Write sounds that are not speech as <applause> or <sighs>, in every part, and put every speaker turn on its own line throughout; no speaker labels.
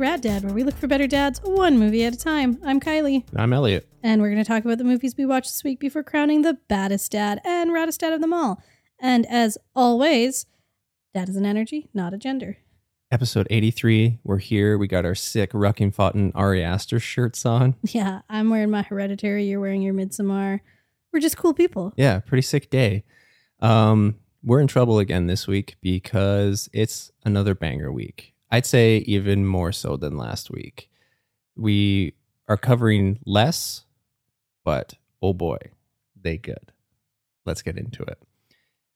Rad Dad, where we look for better dads one movie at a time. I'm Kylie,
I'm Elliott.
and we're going to talk about the movies we watched this week before crowning the baddest dad and raddest dad of them all. And as always, dad is an energy, not a gender.
Episode 83. We're here. We got our sick Rucking Fountain Ari Aster shirts on.
Yeah, I'm wearing my hereditary, you're wearing your Midsommar. We're just cool people.
Yeah, pretty sick day. Um, we're in trouble again this week because it's another banger week. I'd say even more so than last week. We are covering less, but oh boy, they good. Let's get into it.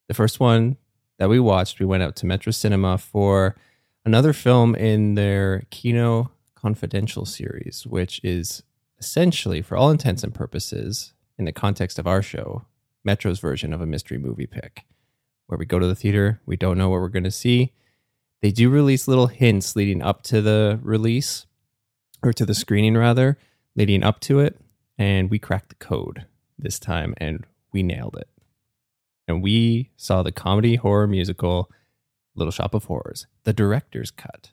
The first one that we watched, we went out to Metro Cinema for another film in their Kino Confidential series, which is essentially, for all intents and purposes, in the context of our show, Metro's version of a mystery movie pick, where we go to the theater, we don't know what we're going to see. They do release little hints leading up to the release, or to the screening rather, leading up to it, and we cracked the code this time and we nailed it. And we saw the comedy horror musical Little Shop of Horrors, the director's cut.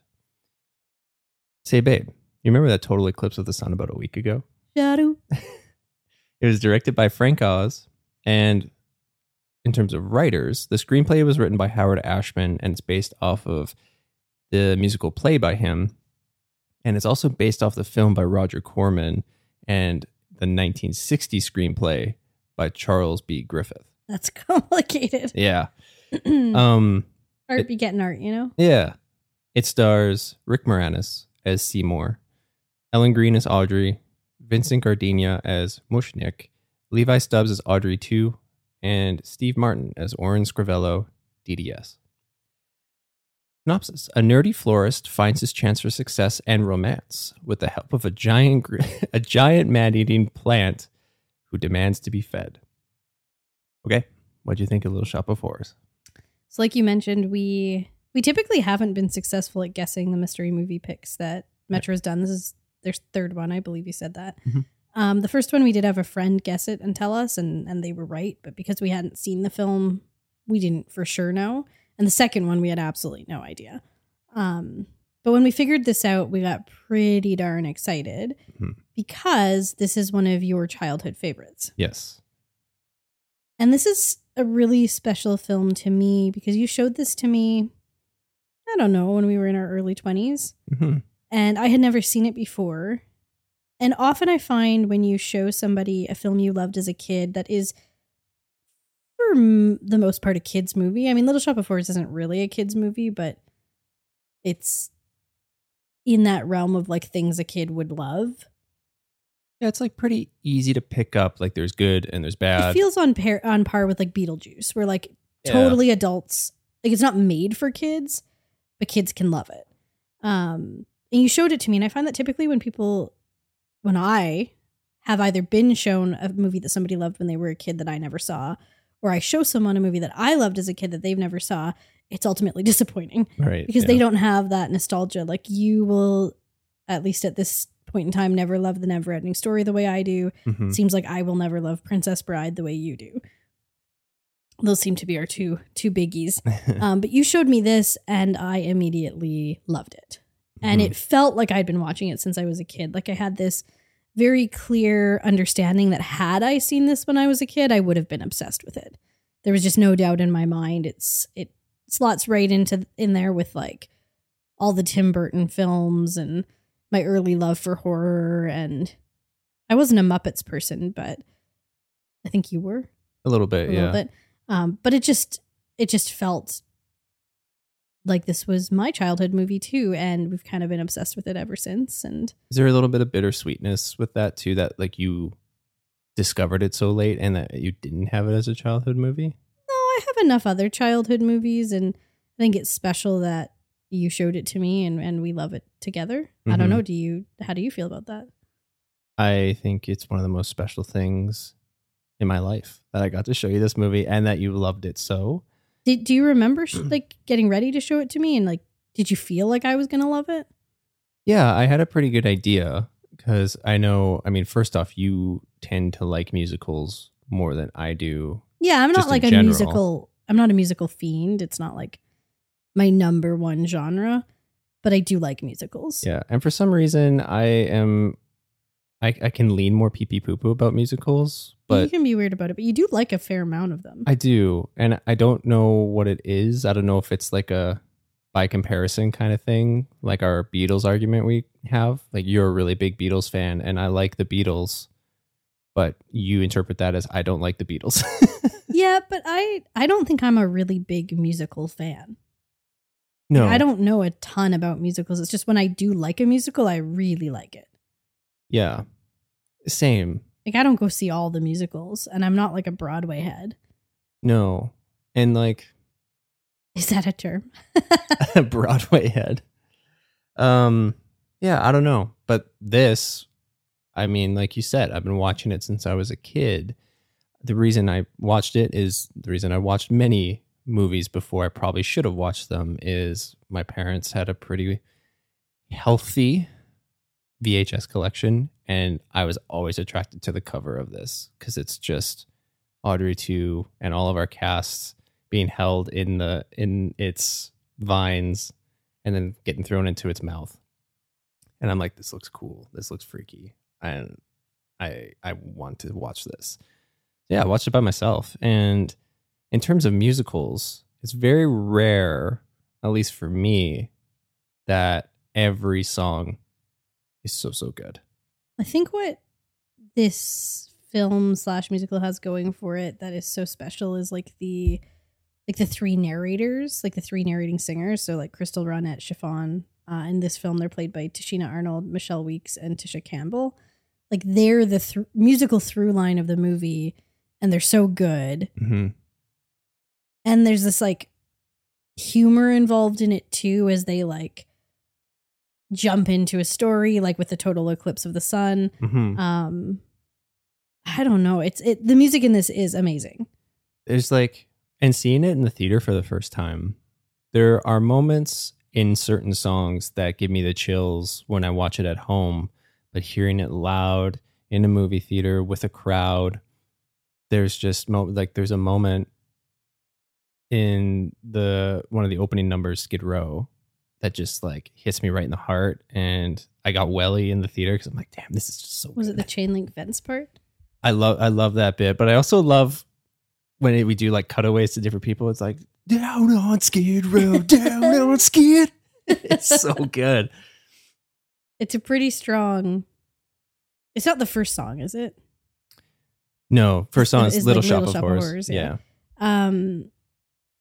Say, babe, you remember that total eclipse of the sun about a week ago?
Shadow. <laughs>
It was directed by Frank Oz, and in terms of writers, the screenplay was written by Howard Ashman, and it's based off of the musical play by him, and it's also based off the film by Roger Corman and the 1960 screenplay by Charles B. Griffith.
That's <laughs> complicated.
Yeah, <clears throat> um,
art be getting art, you know?
yeah. It stars Rick Moranis as Seymour, Ellen Greene as Audrey, Vincent Gardenia as Mushnik, Levi Stubbs as Audrey 2, and Steve Martin as Orin Scrivello, DDS. Synopsis A nerdy florist finds his chance for success and romance with the help of a giant, <laughs> a giant man eating plant who demands to be fed. Okay, what'd you think of Little Shop of Horrors?
So like you mentioned, we we typically haven't been successful at guessing the mystery movie picks that Metro's done. This is their third one, I believe you said that.
Mhm.
Um, the first one we did have a friend guess it and tell us, and and they were right, but because we hadn't seen the film, we didn't for sure know. And the second one we had absolutely no idea. Um, but when we figured this out, we got pretty darn excited
Mhm.
because this is one of your childhood favorites.
Yes.
And this is a really special film to me because you showed this to me, I don't know, when we were in our early 20s.
hmm
And I had never seen it before. And often I find when you show somebody a film you loved as a kid that is, for m- the most part, a kid's movie. I mean, Little Shop of Horrors isn't really a kid's movie, but it's in that realm of like things a kid would love.
Yeah, it's like pretty easy to pick up. Like there's good and there's bad.
it feels on par on par with like Beetlejuice, where like
Yeah.
totally adults like it's not made for kids, but kids can love it. Um, and you showed it to me, and I find that typically when people, when I have either been shown a movie that somebody loved when they were a kid that I never saw, or I show someone a movie that I loved as a kid that they've never saw, it's ultimately <laughs> disappointing
Right.
because
yeah.
they don't have that nostalgia. Like you will, at least at this point in time, never love the never ending story the way I do.
Mhm.
Seems like I will never love Princess Bride the way you do. Those seem to be our two two biggies. <laughs> Um, but you showed me this, and I immediately loved it. And
Mhm.
it felt like I'd been watching it since I was a kid. Like I had this very clear understanding that had I seen this when I was a kid, I would have been obsessed with it. There was just no doubt in my mind. It's it slots right into in there with like all the Tim Burton films and my early love for horror. And I wasn't a Muppets person, but I think you were
a little bit.
a
yeah.
little bit. Um, but it just it just felt like this was my childhood movie too, and we've kind of been obsessed with it ever since. And
Is there a little bit of bittersweetness with that too? That like you discovered it so late and that you didn't have it as a childhood movie?
no, I have enough other childhood movies, and I think it's special that you showed it to me and and we love it together. I don't
Mhm.
know. Do you? How do you feel about that?
I think it's one of the most special things in my life that I got to show you this movie and that you loved it so.
Did do you remember sh- <clears throat> like getting ready to show it to me and like did you feel like I was gonna love it?
Yeah, I had a pretty good idea because I know, I mean, first off, you tend to like musicals more than I do.
Yeah, I'm not like a
general.
musical. I'm not a musical fiend. It's not like my number one genre, but I do like musicals.
Yeah. And for some reason, I am, I, I can lean more pee pee poo poo about musicals, but you
can be weird about it, but you do like a fair amount of them.
I do. And I don't know what it is. I don't know if it's like a by comparison kind of thing, like our Beatles argument we have. Like you're a really big Beatles fan and I like the Beatles, but you interpret that as I don't like the Beatles. <laughs>
yeah, but I I don't think I'm a really big musical fan.
no.
I don't know a ton about musicals. It's just when I do like a musical, I really like it.
Yeah. Same.
Like I don't go see all the musicals, and I'm not like a Broadway head.
No. And like <laughs>
Is that a term? <laughs> <laughs>
Broadway head. Um yeah, I don't know. But this I mean, like you said, I've been watching it since I was a kid. The reason I watched it is the reason I watched many movies before I probably should have watched them is my parents had a pretty healthy VHS collection and I was always attracted to the cover of this cuz it's just Audrey 2 and all of our casts being held in the in its vines and then getting thrown into its mouth. And I'm like, this looks cool. This looks freaky. And I I want to watch this. Yeah, I watched it by myself. And in terms of musicals, it's very rare, at least for me, that every song is so so good.
I think what this film slash musical has going for it that is so special is like the like the three narrators, like the three narrating singers. So like Crystal Ronnette Chiffon. Uh, in this film, they're played by Tichina Arnold, Michelle Weeks, and Tisha Campbell. Like they're the th- musical through line of the movie, and they're so good.
hmm
And there's this like humor involved in it too, as they like jump into a story, like with the total eclipse of the sun.
hmm
um i don't know. It's it the music in this is amazing.
There's like and seeing it in the theater for the first time there are moments in certain songs that give me the chills when i watch it at home but hearing it loud in a movie theater with a crowd there's just mo- like there's a moment in the one of the opening numbers skid row that just like hits me right in the heart and i got welly in the theater because i'm like damn this is just so
was it the chain link fence part
I love I love that bit, but I also love when we do like cutaways to different people. It's like down on Skid Row, <laughs> down on Skid. It's so good.
it's a pretty strong it's not the first song is it
No, first song is
like
Little, Shop,
Little
of
Shop of
Horrors.
Horrors,
yeah.
yeah. um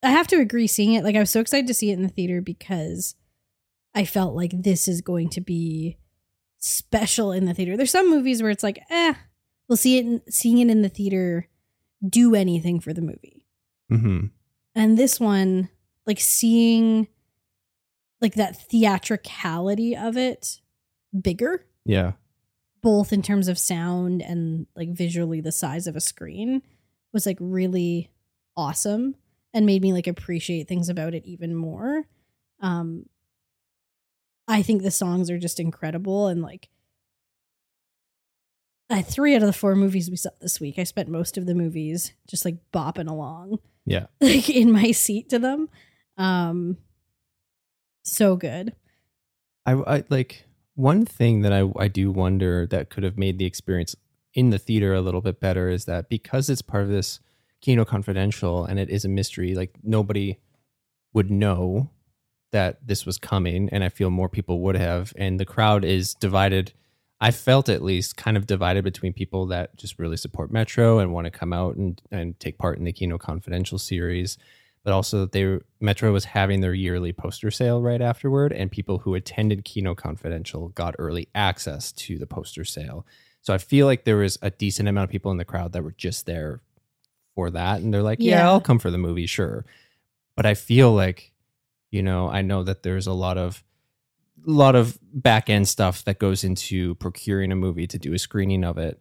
i have to agree seeing it like i was so excited to see it in the theater because i felt like this is going to be special in the theater there's some movies where it's like eh we'll see it in, seeing it in the theater do anything for the movie
hmm
and this one like seeing like that theatricality of it bigger
Yeah.
both in terms of sound and like visually the size of a screen was like really awesome and made me like appreciate things about it even more. Um I think the songs are just incredible and like uh, three out of the four movies we saw this week, I spent most of the movies just like bopping along,
Yeah. <laughs>
like in my seat to them. Um, so good.
I, I like one thing that I, I do wonder that could have made the experience in the theater a little bit better is that because it's part of this Kino Confidential and it is a mystery, like nobody would know that this was coming, and I feel more people would have, and the crowd is divided. I felt at least kind of divided between people that just really support Metro and want to come out and, and take part in the Kino Confidential series, but also that they Metro was having their yearly poster sale right afterward, and people who attended Kino Confidential got early access to the poster sale. So I feel like there was a decent amount of people in the crowd that were just there for that, and they're like, "Yeah,
Yeah.
I'll come for the movie, sure." But I feel like, you know, I know that there's a lot of a lot of back end stuff that goes into procuring a movie to do a screening of it.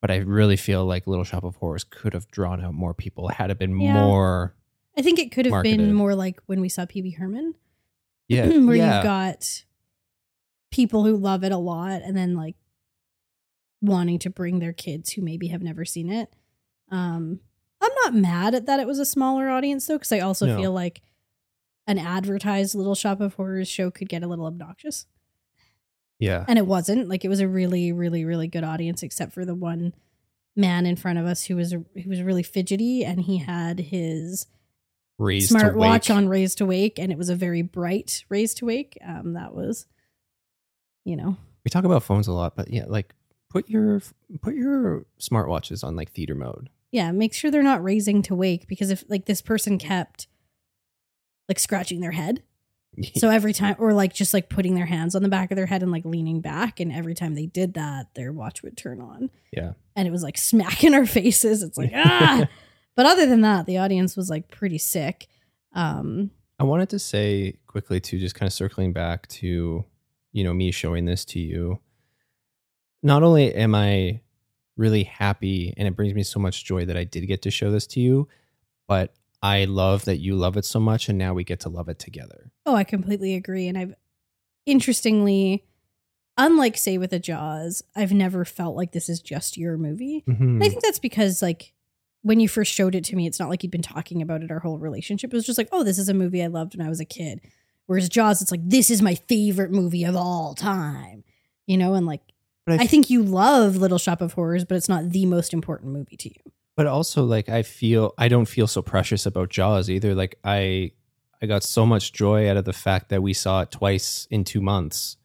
But I really feel like Little Shop of Horrors could have drawn out more people had it been
Yeah.
more.
I think it could have
Marketed.
been more like when we saw Pee-wee Herman, <clears throat>
Yeah,
where
yeah.
you've got people who love it a lot and then like wanting to bring their kids who maybe have never seen it. Um, I'm not mad at that it was a smaller audience though, because I also
No.
feel like an advertised Little Shop of Horrors show could get a little obnoxious.
yeah,
and it wasn't. Like it was a really really really good audience except for the one man in front of us who was who was really fidgety and he had his
raised to
smart watch on raised to wake and it was a very bright raised to wake. Um that was you know.
We talk about phones a lot, but yeah, like put your put your smartwatches on like theater mode.
yeah make sure they're not raising to wake because if like this person kept like scratching their head <laughs> so every time or like just like putting their hands on the back of their head and like leaning back and every time they did that their watch would turn on
yeah,
and it was like smacking our <laughs> faces. It's like ah. <laughs> but other than that, the audience was like pretty sick. Um,
I wanted to say quickly too, just kind of circling back to, you know, me showing this to you. Not only am I really happy and it brings me so much joy that I did get to show this to you, but I love that you love it so much and now we get to love it together.
oh, I completely agree. And I've interestingly, unlike say with a Jaws, I've never felt like this is just your movie.
Mhm.
I think that's because like when you first showed it to me, it's not like you'd been talking about it our whole relationship. It was just like, oh, this is a movie I loved when I was a kid. Whereas Jaws, it's like this is my favorite movie of all time. You know, and like
But
I think you love Little Shop of Horrors, but it's not the most important movie to you.
But also like I feel I don't feel so precious about Jaws either. Like I I got so much joy out of the fact that we saw it twice in 2 months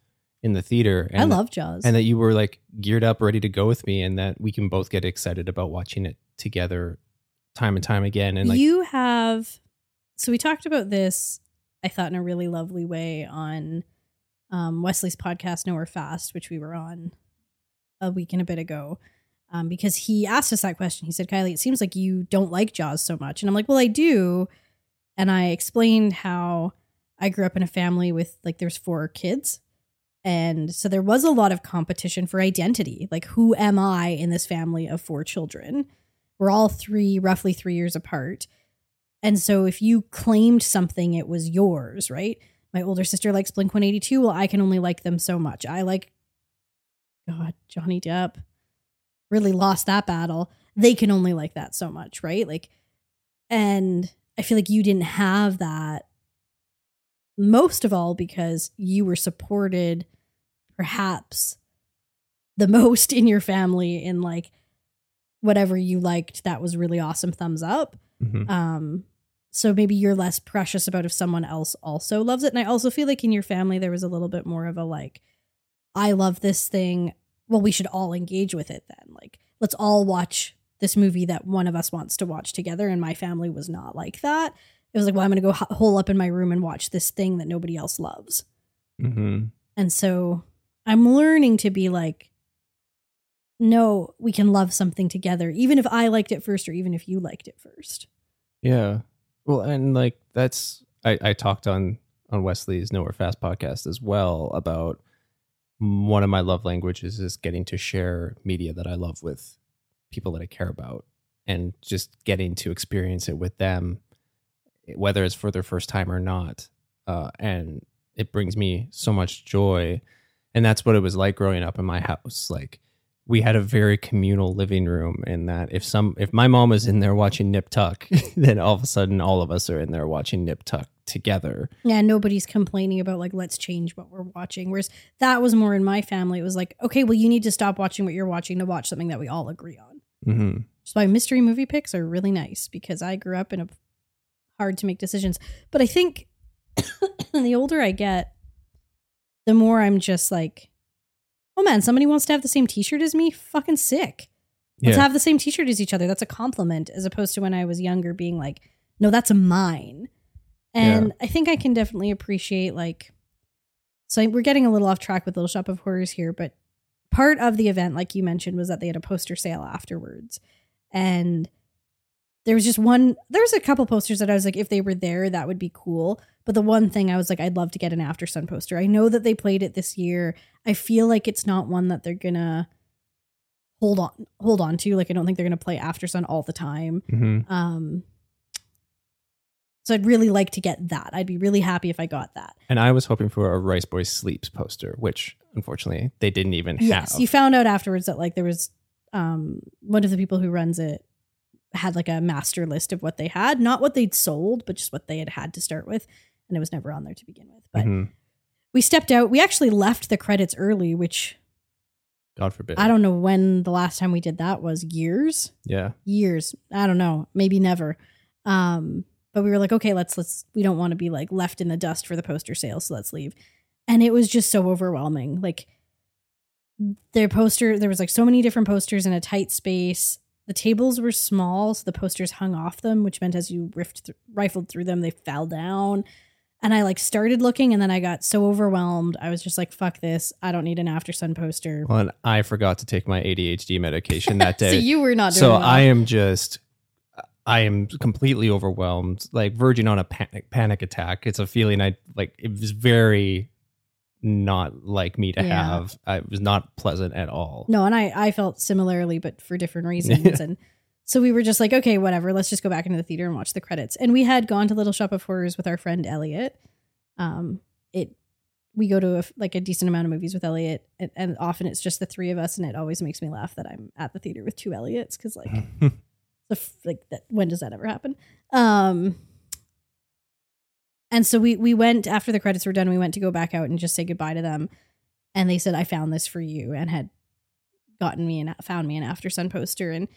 in the theater and
I love Jaws.
and that you were like geared up ready to go with me and that we can both get excited about watching it together time and time again and like
you have so we talked about this i thought in a really lovely way on um, wesley's podcast nowhere fast which we were on a week and a bit ago um, because he asked us that question he said kylie it seems like you don't like jaws so much and i'm like well i do and i explained how i grew up in a family with like there's four kids and so there was a lot of competition for identity like who am i in this family of four children we're all three, roughly three years apart. And so if you claimed something, it was yours, right? My older sister likes Blink 182. Well, I can only like them so much. I like, God, Johnny Depp really lost that battle. They can only like that so much, right? Like, and I feel like you didn't have that most of all because you were supported perhaps the <laughs> most in your family in like whatever you liked that was really awesome thumbs up
mhm.
um so maybe you're less precious about if someone else also loves it and i also feel like in your family there was a little bit more of a like i love this thing well we should all engage with it then like let's all watch this movie that one of us wants to watch together and my family was not like that it was like well i'm gonna go ho- hole up in my room and watch this thing that nobody else loves
Mhm.
and so I'm learning to be like, no, we can love something together, even if I liked it first or even if you liked it first.
yeah well and like that's I I talked on on Wesley's Nowhere Fast podcast as well about one of my love languages is getting to share media that I love with people that I care about and just getting to experience it with them, whether it's for their first time or not. Uh, and it brings me so much joy. And that's what it was like growing up in my house. Like we had a very communal living room in that if some if my mom was in there watching Nip Tuck, <laughs> then all of a sudden all of us are in there watching Nip Tuck together.
Yeah, nobody's complaining about like let's change what we're watching. Whereas that was more in my family. It was like, okay, well you need to stop watching what you're watching to watch something that we all agree on.
Mm-hmm.
So my mystery movie picks are really nice because I grew up in a hard to make decisions. But I think <coughs> the older I get, the more I'm just like, oh man, somebody wants to have the same T-shirt as me. Fucking sick. Let's
Yeah.
have the same T-shirt as each other. That's a compliment, as opposed to when I was younger, being like, no, that's a mine. And I think I can definitely appreciate like. So we're getting a little off track with Little Shop of Horrors here, but part of the event, like you mentioned, was that they had a poster sale afterwards, and there was just one. There was a couple posters that I was like, if they were there, that would be cool. But the one thing I was like, I'd love to get an Aftersun poster. I know that they played it this year. I feel like it's not one that they're gonna hold on hold on to. Like I don't think they're gonna play Aftersun all the time.
Mm-hmm.
Um, so I'd really like to get that. I'd be really happy if I got that.
And I was hoping for a Riceboy Sleeps poster, which unfortunately they didn't even
Yes,
have.
you found out afterwards that like there was um one of the people who runs it had like a master list of what they had, not what they'd sold, but just what they had had to start with, and it was never on there to begin with. But
Mhm.
we stepped out. We actually left the credits early, which
God forbid.
I don't know when the last time we did that was. Years,
Yeah.
years. I don't know, maybe never. Um, but we were like, okay, let's let's. We don't want to be like left in the dust for the poster sale, so let's leave. And it was just so overwhelming. Like their poster, there was like so many different posters in a tight space. The tables were small, so the posters hung off them, which meant as you riffed th- rifled through them, they fell down. And I like started looking, and then I got so overwhelmed. I was just like, "Fuck this! I don't need an Aftersun poster."
Well, and I forgot to take my ADHD medication that <laughs> day, so
you were not doing
so
well.
I am just I am completely overwhelmed, like verging on a panic panic attack. It's a feeling I like it was very not like me to
Yeah.
have. I, it was not pleasant at all.
No, and I I felt similarly, but for different reasons. <laughs> and so we were just like, okay, whatever. Let's just go back into the theater and watch the credits. And we had gone to Little Shop of Horrors with our friend Elliot. Um, it we go to a, like a decent amount of movies with Elliot, and, and often it's just the three of us, and it always makes me laugh that I'm at the theater with two Elliots because like <laughs> the f- like that when does that ever happen? Um, and so we we went after the credits were done. We went to go back out and just say goodbye to them, and they said, "I found this for you," and had gotten me and found me an Aftersun poster. And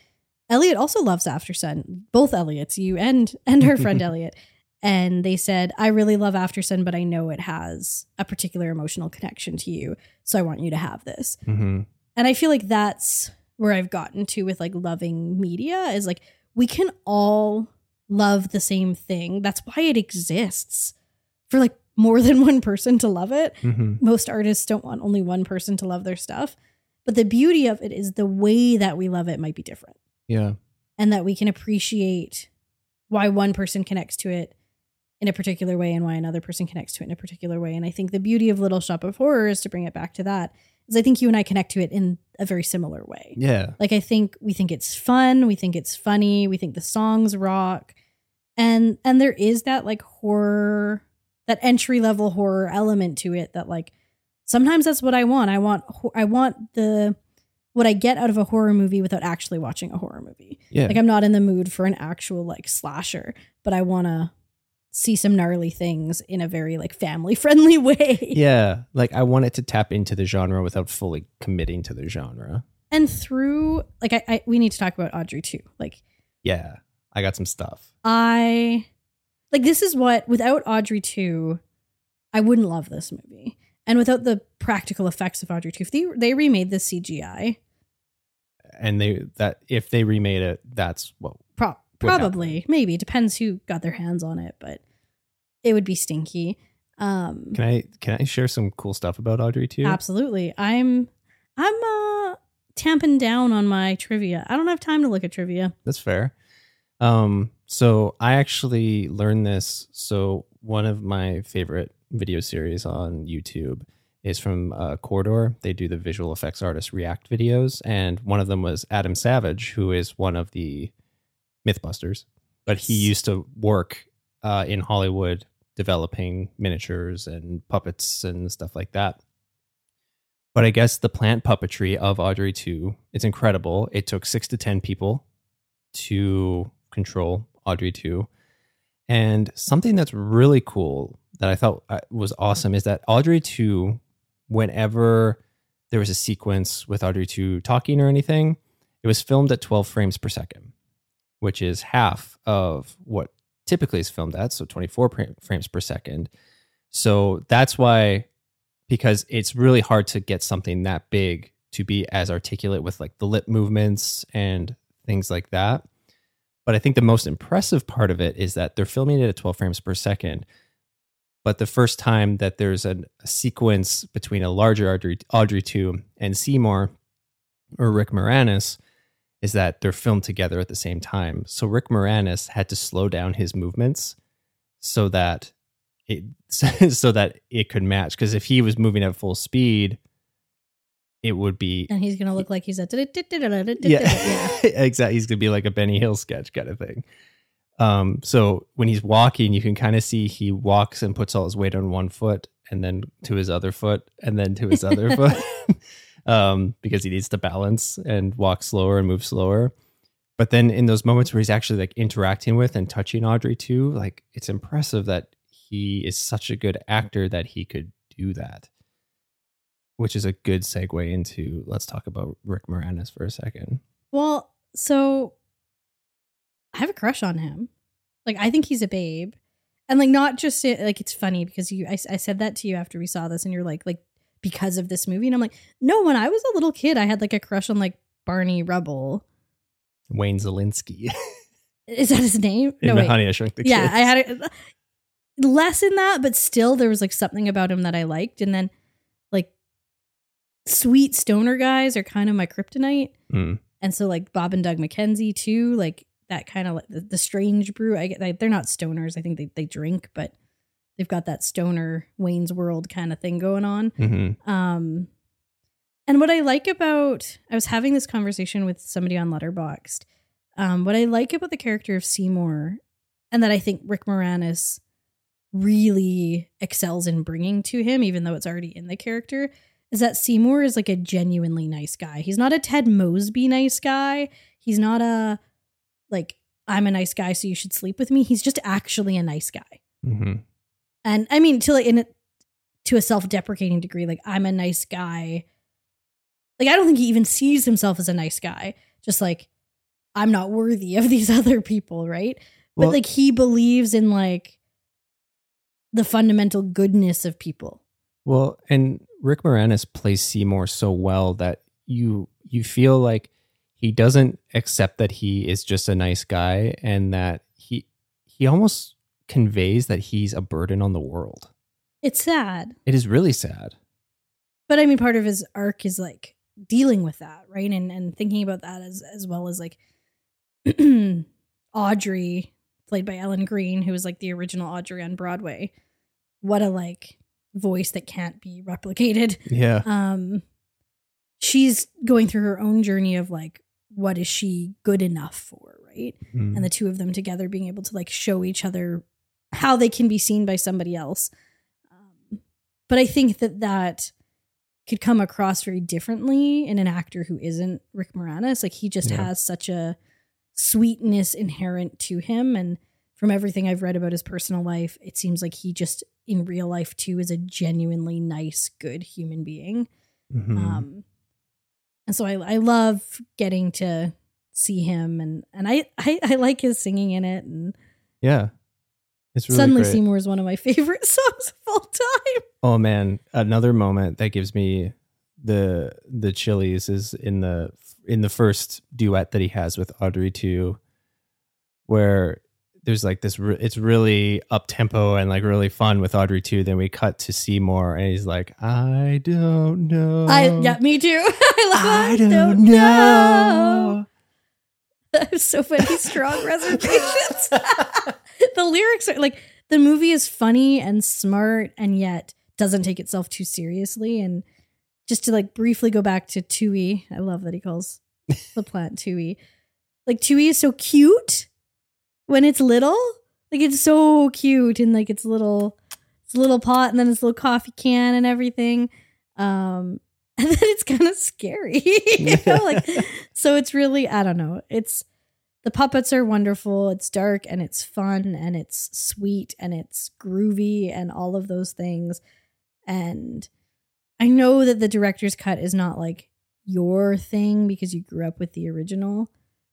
Elliot also loves Aftersun. Both Elliots, you and and her friend <laughs> Elliot. And they said, "I really love Aftersun, but I know it has a particular emotional connection to you, so I want you to have this."
hmm
And I feel like that's where I've gotten to with like loving media is like we can all love the same thing. That's why it exists for like more <laughs> than one person to love it.
hmm
Most artists don't want only one person to love their stuff. But the beauty of it is the way that we love it might be different
Yeah.
and that we can appreciate why one person connects to it in a particular way and why another person connects to it in a particular way. And I think the beauty of Little Shop of Horrors, to bring it back to that, is I think you and I connect to it in a very similar way.
Yeah.
Like I think we think it's fun, we think it's funny, we think the songs rock. And and there is that like horror that entry level horror element to it that like sometimes that's what I want. I want I want the what I get out of a horror movie without actually watching a horror movie.
Yeah.
Like I'm not in the mood for an actual like slasher, but I want to see some gnarly things in a very like family friendly <laughs> way.
yeah. Like I wanted to tap into the genre without fully committing to the genre.
And through like I, I we need to talk about Audrey 2. Like
Yeah. I got some stuff.
I like this is what without Audrey 2, I wouldn't love this movie. And without the practical effects of Audrey 2, if they, they remade the CGI,
And they that if they remade it, that's what
pro- probably, maybe, depends who got their hands on it, but it would be stinky. Um
Can I can I share some cool stuff about Audrey 2?
absolutely. I'm I'm uh tamping down on my trivia. I don't have time to look at trivia.
That's fair. Um, so I actually learned this. So one of my favorite video series on YouTube is from uh, Corridor. They do the visual effects artist react videos, and one of them was Adam Savage, who is one of the MythBusters, but he used to work uh, in Hollywood developing miniatures and puppets and stuff like that. But I guess the plant puppetry of Audrey 2 is incredible. It took six to 10 people to control Audrey 2. And something that's really cool that I thought uh, was awesome is that Audrey 2, whenever there was a sequence with Audrey 2 talking or anything, it was filmed at 12 frames per second, which is half of what typically is filmed at, so 24 frames per second. So that's why, because it's really hard to get something that big to be as articulate with like the lip movements and things like that. But I think the most impressive part of it is that they're filming it at 12 frames per second. But the first time that there's a, sequence between a larger Audrey, Audrey 2 and Seymour or Rick Moranis is that they're filmed together at the same time. So Rick Moranis had to slow down his movements so that it <laughs> so that it could match. Because if he was moving at full speed, it would be
and he's gonna look like he's a <laughs>
yeah, <laughs> exactly. He's gonna be like a Benny Hill sketch kind of thing. Um, so when he's walking, you can kind of see he walks and puts all his weight on one foot, and then to his other foot, and then to his other foot, um, because he needs to balance and walk slower and move slower. But then in those moments where he's actually like interacting with and touching Audrey 2, like it's impressive that he is such a good actor that he could do that which is a good segue into let's talk about Rick Moranis for a second.
Well, so I have a crush on him. Like I think he's a babe. And like not just like it's funny because you I, I said that to you after we saw this and you're like like because of this movie and I'm like no when I was a little kid I had like a crush on like Barney Rubble.
Wayne Szalinski.
is that his name?
No, Honey I Shrunk the Kids.
Yeah, I had a, less in that but still there was like something about him that I liked and then like sweet stoner guys are kind of my kryptonite.
Mm.
And so like Bob and Doug McKenzie too, like that kind of like the, the, strange brew. I get like, they're not stoners. I think they, they drink, but they've got that stoner Wayne's World kind of thing going on.
Mm-hmm.
Um, and what I like about I was having this conversation with somebody on Letterboxd. Um, what I like about the character of Seymour, and that I think Rick Moranis really excels in bringing to him, even though it's already in the character, is that Seymour is like a genuinely nice guy. He's not a Ted Mosby nice guy. He's not a like I'm a nice guy, so you should sleep with me. He's just actually a nice guy.
Mm-hmm.
And I mean, to like in a, to a self-deprecating degree, like I'm a nice guy. Like I don't think he even sees himself as a nice guy. Just like I'm not worthy of <laughs> these other people, right? Well, but like he believes in like the fundamental goodness of people.
Well, and Rick Moranis plays Seymour so well that you you feel like he doesn't accept that he is just a nice guy and that he he almost conveys that he's a burden on the world.
It's sad.
It is really sad.
But I mean part of his arc is like dealing with that, right? And and thinking about that as as well as like <clears throat> Audrey played by Ellen Greene who was like the original Audrey on Broadway. What a like voice that can't be replicated.
Yeah.
Um she's going through her own journey of like what is she good enough for, right? Mm. And the two of them together being able to like show each other how they can be seen by somebody else. Um, but I think that that could come across very differently in an actor who isn't Rick Moranis. Like he just yeah. has such a sweetness inherent to him and from everything I've read about his personal life, it seems like he just in real life too is a genuinely nice, good human being.
Mm-hmm.
Um, and so I, I love getting to see him, and and I, I, I like his singing in it, and
yeah,
it's really suddenly great. Seymour is one of my <laughs> favorite songs of all time.
Oh man, another moment that gives me the the chilies is in the in the first duet that he has with Audrey 2, where there's like this re- it's really up tempo and like really fun with Audrey 2. Then we cut to Seymour and he's like, I don't know.
I yeah, me too. <laughs> I,
I don't, don't, know. know. <laughs>
That was so funny. Strong reservations. <laughs> the lyrics are like the movie is funny and smart and yet doesn't take itself too seriously. And just to like briefly go back to Twoey, I love that he calls <laughs> the plant Twoey. Like Twoey is so cute when it's little. Like it's so cute and like it's little it's a little pot and then it's a little coffee can and everything. Um <laughs> and then it's kind of scary. you know? Like so it's really I don't know. It's the puppets are wonderful. It's dark and it's fun and it's sweet and it's groovy and all of those things. And I know that the director's cut is not like your thing because you grew up with the original.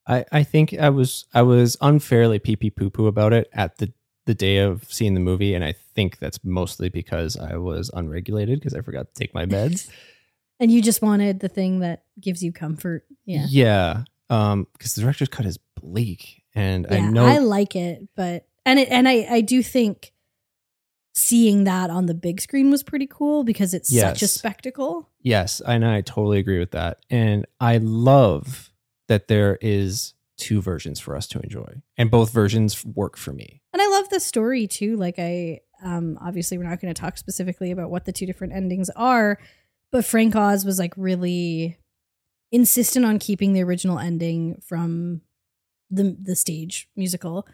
I, I think I was I was unfairly pee pee poo poo about it at the the day of seeing the movie, and I think that's mostly because I was unregulated because I forgot to take my meds. <laughs>
And you just wanted the thing that gives you comfort. Yeah.
yeah. Um, because the director's cut is bleak, and I know
I like it, but and it and I I do think seeing that on the big screen was pretty cool because it's such a spectacle.
Yes, and I totally agree with that. And I love that there is two versions for us to enjoy, and both versions work for me.
And I love the story too. Like I um obviously we're not going to talk specifically about what the two different endings are, but Frank Oz was like really insistent on keeping the original ending from the the stage musical.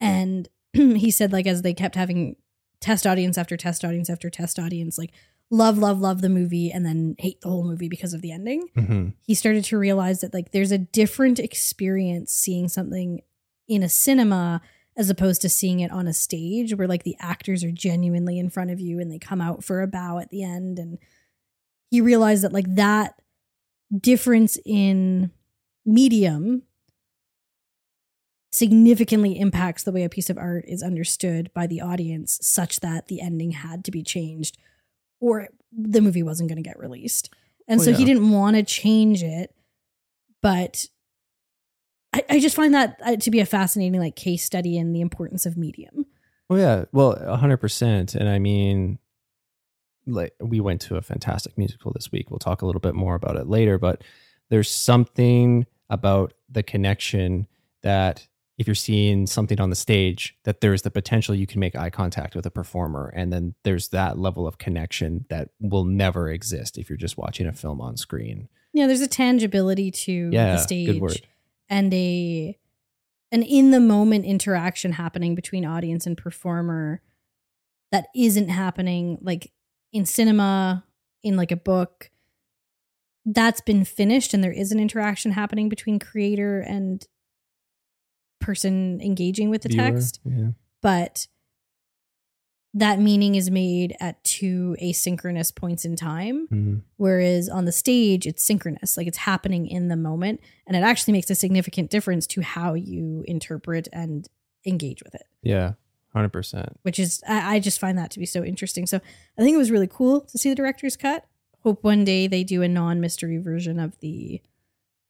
And <clears throat> he said like as they kept having test audience after test audience after test audience like love love love the movie and then hate the whole movie because of the ending.
Hmm
he started to realize that like there's a different experience seeing something in a cinema as opposed to seeing it on a stage where like the actors are genuinely in front of you and they come out for a bow at the end. And he realized that like that difference in medium significantly impacts the way a piece of art is understood by the audience such that the ending had to be changed or the movie wasn't going to get released. And
Oh,
so he didn't want to change it but I, I just find that uh, to be a fascinating like case study in the importance of medium.
Oh yeah, well, hundred percent. And I mean, like we went to a fantastic musical this week. We'll talk a little bit more about it later, but there's something about the connection that if you're seeing something on the stage, that there's the potential you can make eye contact with a performer, and then there's that level of connection that will never exist if you're just watching a film on screen.
yeah there's a tangibility to
Yeah,
the stage and a an in the moment interaction happening between audience and performer that isn't happening like in cinema in like a book that's been finished and there is an interaction happening between creator and person engaging with the
Viewer,
text
yeah.
but that meaning is made at two asynchronous points in time
Mhm.
whereas on the stage it's synchronous like it's happening in the moment and it actually makes a significant difference to how you interpret and engage with it
yeah, hundred percent.
which is I, I just find that to be so interesting so i think it was really cool to see the director's cut hope one day they do a non-mystery version of the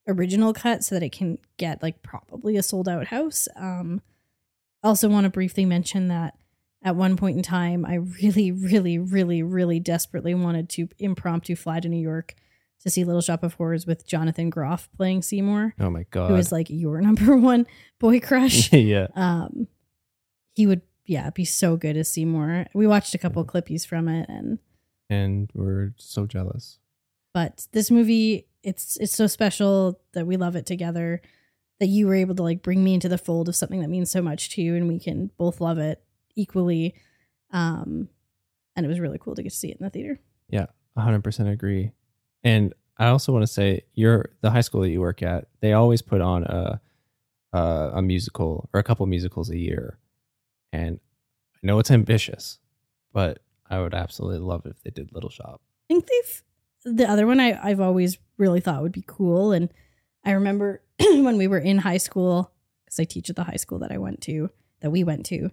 original cut so that it can get like probably a sold out house um also want to briefly mention that at one point in time i really really really really desperately wanted to impromptu fly to new york to see little shop of horrors with jonathan groff playing seymour
Oh my god.
who is like your <laughs> number one boy crush <laughs>
yeah.
um he would yeah it'd be so good to see more. we watched a couple clippies from it and
And we're so jealous.
but this movie it's it's so special that we love it together that you were able to like bring me into the fold of something that means so much to you and we can both love it equally um and it was really cool to get to see it in the theater
Yeah, 100% agree. And I also want to say, you're the high school that you work at. They always put on a a, a musical or a couple musicals a year, and I know it's ambitious, but I would absolutely love it if they did Little Shop.
I think they've the other one I, I've always really thought would be cool. And I remember <clears throat> when we were in high school, because I teach at the high school that I went to, that we went to,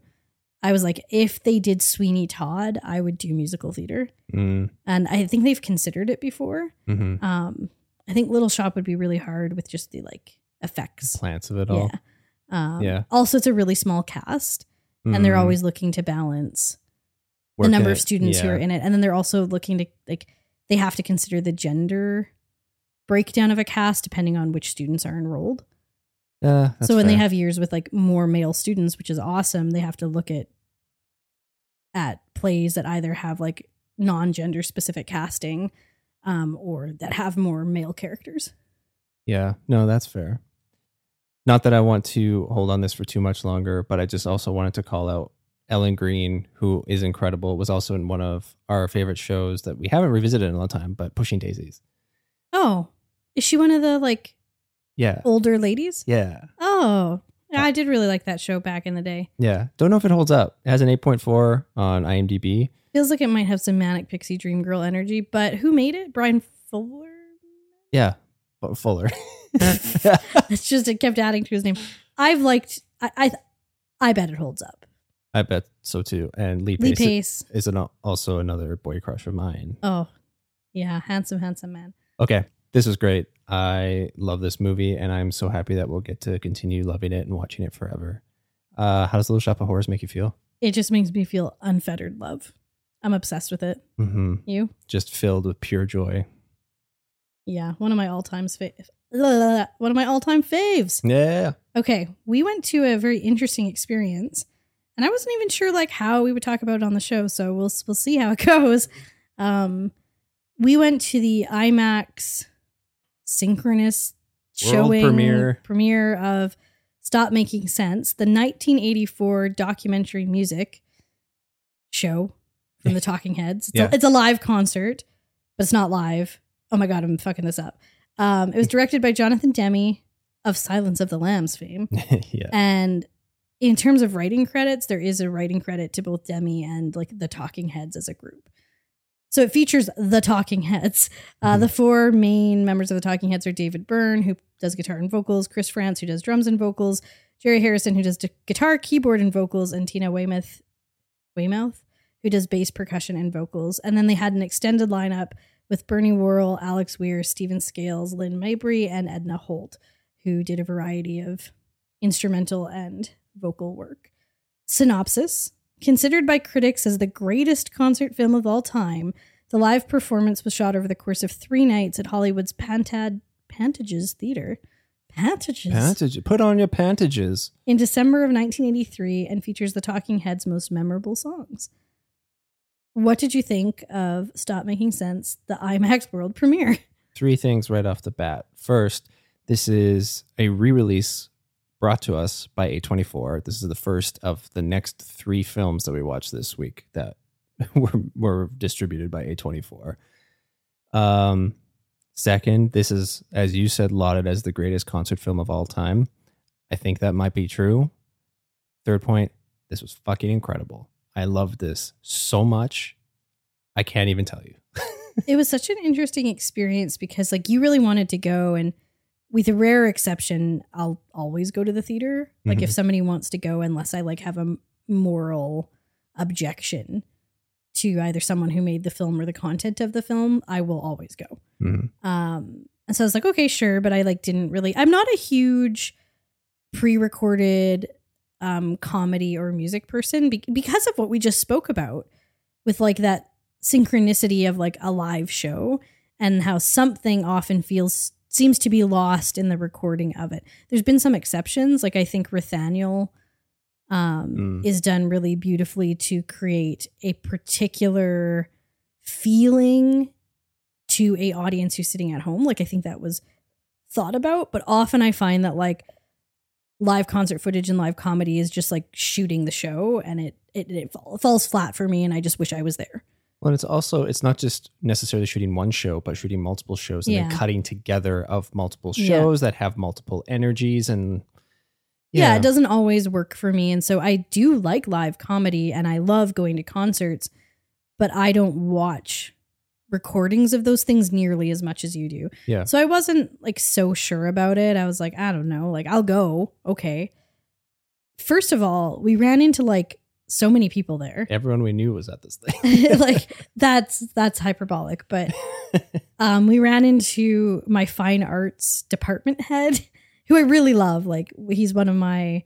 I was like, if they did Sweeney Todd, I would do musical theater.
Mm,
And I think they've considered it before.
hmm
Um, I think Little Shop would be really hard with just the like effects.
the Plants of it all.
Yeah. Um,
Yeah.
Also, it's a really small cast, and they're
Mm,
always looking to balance the number of students who are in it. And then they're also looking to like they have to consider the gender breakdown of a cast depending on which students are enrolled.
Yeah, that's
so when they have years with like more male students which is awesome they have to look at at plays that either have like non-gender specific casting um, or that have more male characters.
Yeah, no, that's fair. Not that I want to hold on this for too much longer, but I just also wanted to call out Ellen Greene, who is incredible, was also in one of our favorite shows that we haven't revisited in a long time, but Pushing Daisies.
Oh, is she one of the like
Yeah.
older ladies?
Yeah.
Oh, yeah, I did really like that show back in the day.
Yeah. Don't know if it holds up. It has an 8.4 on IMDb.
Feels like it might have some manic pixie dream girl energy, but who made it? Bryan Fuller.
Yeah. Fuller. <laughs>
It's just it kept adding to his name. I've liked. I I, I bet it holds up.
I bet so too. And Lee
Lee
Pace,
Pace.
is an, also another boy crush of mine.
Oh, yeah, handsome, handsome man.
Okay. This was great. I love this movie and I'm so happy that we'll get to continue loving it and watching it forever. Uh, how does Little Shop of Horrors make you feel?
It just makes me feel unfettered love. I'm obsessed with it.
Mm-hmm.
You?
Just filled with pure joy.
Yeah, one of my all time fa- <laughs> one of my all time faves.
Yeah.
Okay, we went to a very interesting experience, and I wasn't even sure like how we would talk about it on the show. So we'll we'll see how it <laughs> goes. Um, we went to the IMAX synchronous
World
showing
premiere.
premiere of Stop Making Sense, the 1984 documentary music show from the <laughs> Talking Heads. It's,
Yeah.
a, it's a live concert, but it's not live. Oh my god, I'm fucking this up. Um, it was <laughs> directed by Jonathan Demme of Silence of the Lambs fame. <laughs>
yeah.
And in terms of writing credits, there is a writing credit to both Demme and like the Talking Heads as a group. So it features the Talking Heads. Uh,
Mhm.
The four main members of the Talking Heads are David Byrne, who does guitar and vocals, Chris Frantz, who does drums and vocals, Jerry Harrison, who does d- guitar, keyboard, and vocals, and Tina Weymouth, Weymouth, who does bass, percussion, and vocals. And then they had an extended lineup with Bernie Worrell, Alex Weir, Stephen Scales, Lynn Mabry, and Edna Holt, who did a variety of instrumental and vocal work. Synopsis Considered by critics as the greatest concert film of all time, the live performance was shot over the course of three nights at Hollywood's Pantad Pantages Theater. Pantages?
Pantage. Put on your pantages.
in December of 1983 and features the Talking Heads' most memorable songs. What did you think of Stop Making Sense, the IMAX world premiere?
Three things right off the bat. First, this is a re release brought to us by A24. This is the first of the next three films that we watched this week that <laughs> were, were distributed by A24. Um, second, this is, as you said, lauded as the greatest concert film of all time. I think that might be true. Third point, this was fucking incredible. I love this so much. I can't even tell you. <laughs>
it was such an interesting experience because like you really wanted to go and with a rare exception i'll always go to the theater like if
Mhm.
somebody wants to go unless i like have a moral objection to either someone who made the film or the content of the film i will always go
Mhm.
um and so i was like okay sure but i like didn't really i'm not a huge pre-recorded um comedy or music person be- because of what we just spoke about with like that synchronicity of like a live show and how something often feels seems to be lost in the recording of it. There's been some exceptions, like I think Rothaniel um,
Mm.
is done really beautifully to create a particular feeling to a audience who's sitting at home. Like I think that was thought about, but often I find that like live concert footage and live comedy is just like shooting the show and it it, it falls flat for me and I just wish I was there.
Well, and it's also it's not just necessarily shooting one show, but shooting multiple shows and then cutting together of multiple
Yeah.
shows that have multiple energies and
yeah. it doesn't always work for me. And so I do like live comedy and I love going to concerts, but I don't watch recordings of those things nearly as much as you do.
Yeah.
So I wasn't like so sure about it. I was like, I don't know, like I'll go. Okay. First of all, we ran into like so many people there.
Everyone we knew was at this thing. <laughs> <laughs>
like that's that's hyperbolic, but <laughs> um, we ran into my fine arts department head, who I really love. Like he's one of my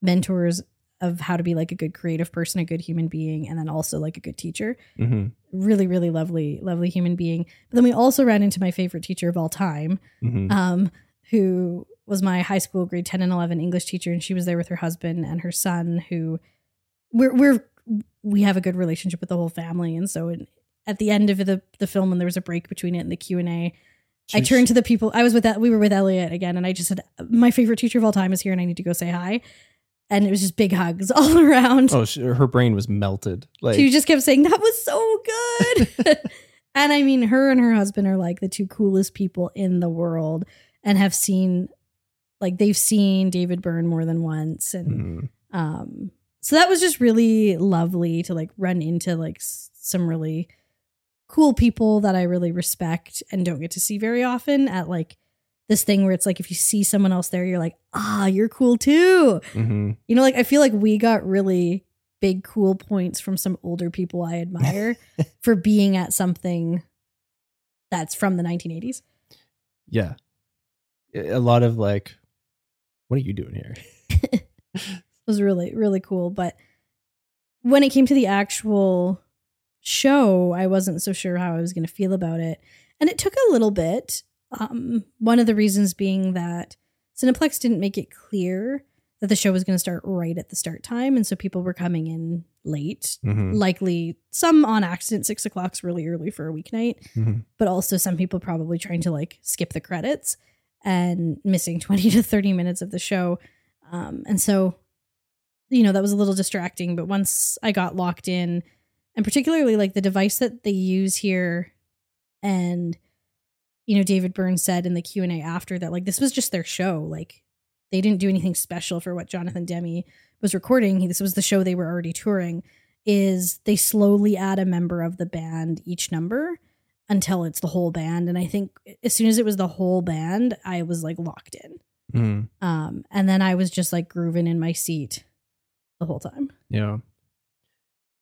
mentors of how to be like a good creative person, a good human being, and then also like a good teacher.
hmm
Really, really lovely, lovely human being. But then we also ran into my favorite teacher of all time,
hmm
um, who was my high school grade 10 and 11 English teacher. And she was there with her husband and her son, who we're, we're, we have a good relationship with the whole family. And so in, at the end of the, the film, when there was a break between it and the Q and A, I turned to the people. I was with that. We were with Elliott again, and I just said, "My favorite teacher of all time is here, and I need to go say hi." And it was just big hugs <laughs> all around.
Oh, she, her brain was melted. Like
she just kept saying, "That was so good." <laughs> and I mean, her and her husband are like the two coolest people in the world, and have seen, like, they've seen David Byrne more than once, and
mhm.
um, so that was just really lovely to like run into like s- some really cool people that I really respect and don't get to see very often at like this thing where it's like if you see someone else there, you're like, ah, you're cool too.
Mhm.
You know, like I feel like we got really big cool points from some older people I admire <laughs> for being at something that's from the 1980s.
yeah, a lot of like, what are you doing here? <laughs> <laughs>
It was really, really cool. But when it came to the actual show, I wasn't so sure how I was going to feel about it. And it took a little bit. Um, one of the reasons being that Cineplex didn't make it clear that the show was going to start right at the start time. And so people were coming in late,
Mhm.
likely some on accident. Six o'clock's really early for a weeknight,
Mhm.
but also some people probably trying to like skip the credits and missing <laughs> 20 to 30 minutes of the show. Um, and so, you know, that was a little distracting. But once I got locked in, and particularly like the device that they use here, and you know, David Burns said in the Q and A after that, like this was just their show. Like they didn't do anything special for what Jonathan Demme was recording. This was the show they were already touring. Is they slowly add a member of the band each number until it's the whole band. And I think as soon as it was the whole band, I was like locked in.
Mhm.
Um, and then I was just like grooving in my seat the whole time.
Yeah.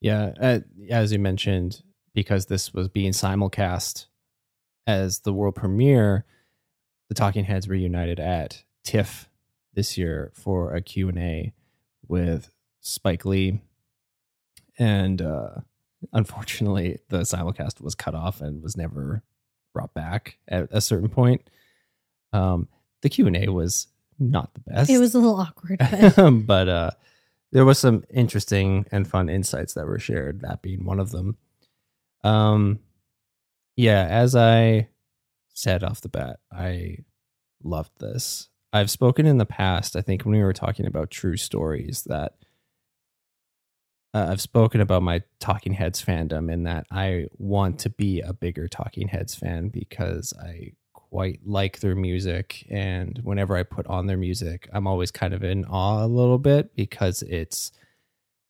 Yeah. Uh, as you mentioned, because this was being simulcast as the world premiere, the Talking Heads reunited at TIFF this year for a Q&A with Spike Lee. And uh, unfortunately, the simulcast was cut off and was never brought back at a certain point. Um, the Q&A was not the best
It was a little awkward, but <laughs>
but uh there was some interesting and fun insights that were shared that being one of them um yeah as i said off the bat i loved this. I've spoken in the past i think when we were talking about true stories that uh, i've spoken about my talking heads fandom and that i want to be a bigger talking heads fan because i quite like their music and whenever i put on their music i'm always kind of in awe a little bit because it's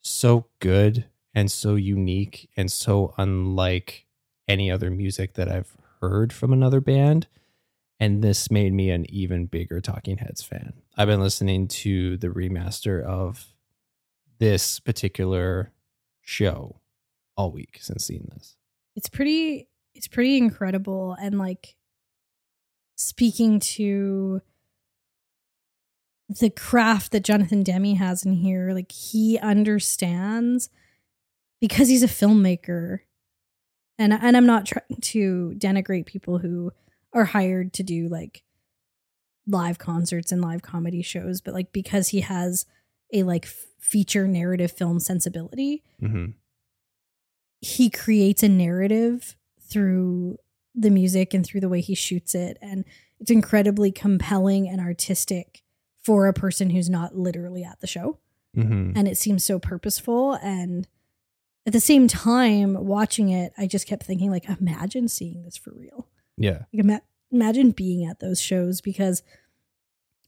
so good and so unique and so unlike any other music that i've heard from another band and this made me an even bigger talking heads fan. I've been listening to the remaster of this particular show all week since seeing this.
It's pretty it's pretty incredible and like speaking to the craft that Jonathan Demme has in here like he understands because he's a filmmaker and and I'm not trying to denigrate people who are hired to do like live concerts and live comedy shows but like because he has a like feature narrative film sensibility
mm-hmm.
he creates a narrative through the music and through the way he shoots it and it's incredibly compelling and artistic for a person who's not literally at the show
Mm-hmm.
and it seems so purposeful and at the same time watching it i just kept thinking like imagine seeing this for real.
Yeah.
Like ima- imagine being at those shows because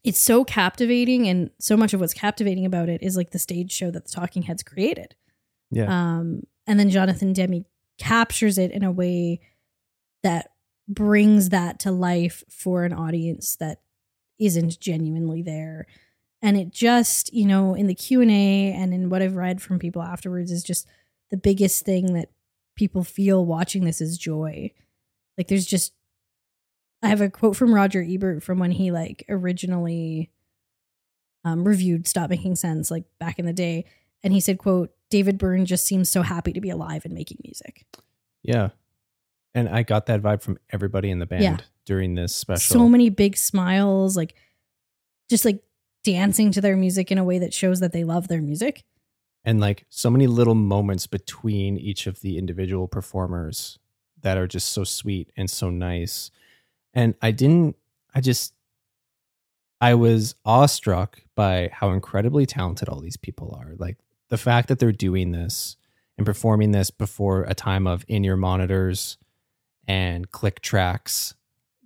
it's so captivating and so much of what's captivating about it is like the stage show that the talking heads created.
Yeah.
Um, and then Jonathan Demme captures it in a way that brings that to life for an audience that isn't genuinely there. And it just, you know, in the Q&A and in what I've read from people afterwards is just the biggest thing that people feel watching this is joy. Like there's just I have a quote from Roger Ebert from when he like originally um, reviewed Stop Making Sense like back in the day and he said quote david byrne just seems so happy to be alive and making music
Yeah. And I got that vibe from everybody in the band
Yeah.
during this special.
so many big smiles like just like dancing to their music in a way that shows that they love their music
and like so many little moments between each of the individual performers that are just so sweet and so nice. and I didn't. I just I was awestruck by how incredibly talented all these people are. Like the fact that they're doing this and performing this before a time of in-ear monitors and click tracks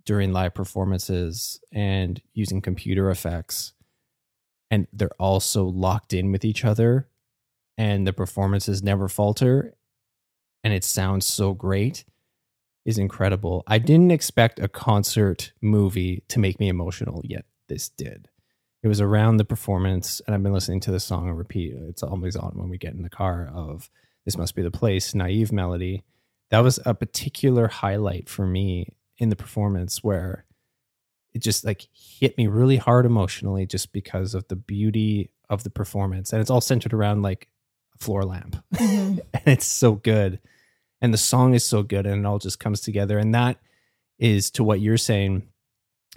during live performances and using computer effects. And they're all so locked in with each other and the performances never falter and it sounds so great is incredible. I didn't expect a concert movie to make me emotional, yet this did. It was around the performance, and I've been listening to the song on repeat. It's always on when we get in the car of This Must Be the Place, Naive Melody. That was a particular highlight for me in the performance where it just like hit me really hard emotionally just because of the beauty of the performance. And it's all centered around like floor lamp. <laughs>
Mhm.
and it's so good. And the song is so good and it all just comes together. And that is to what you're saying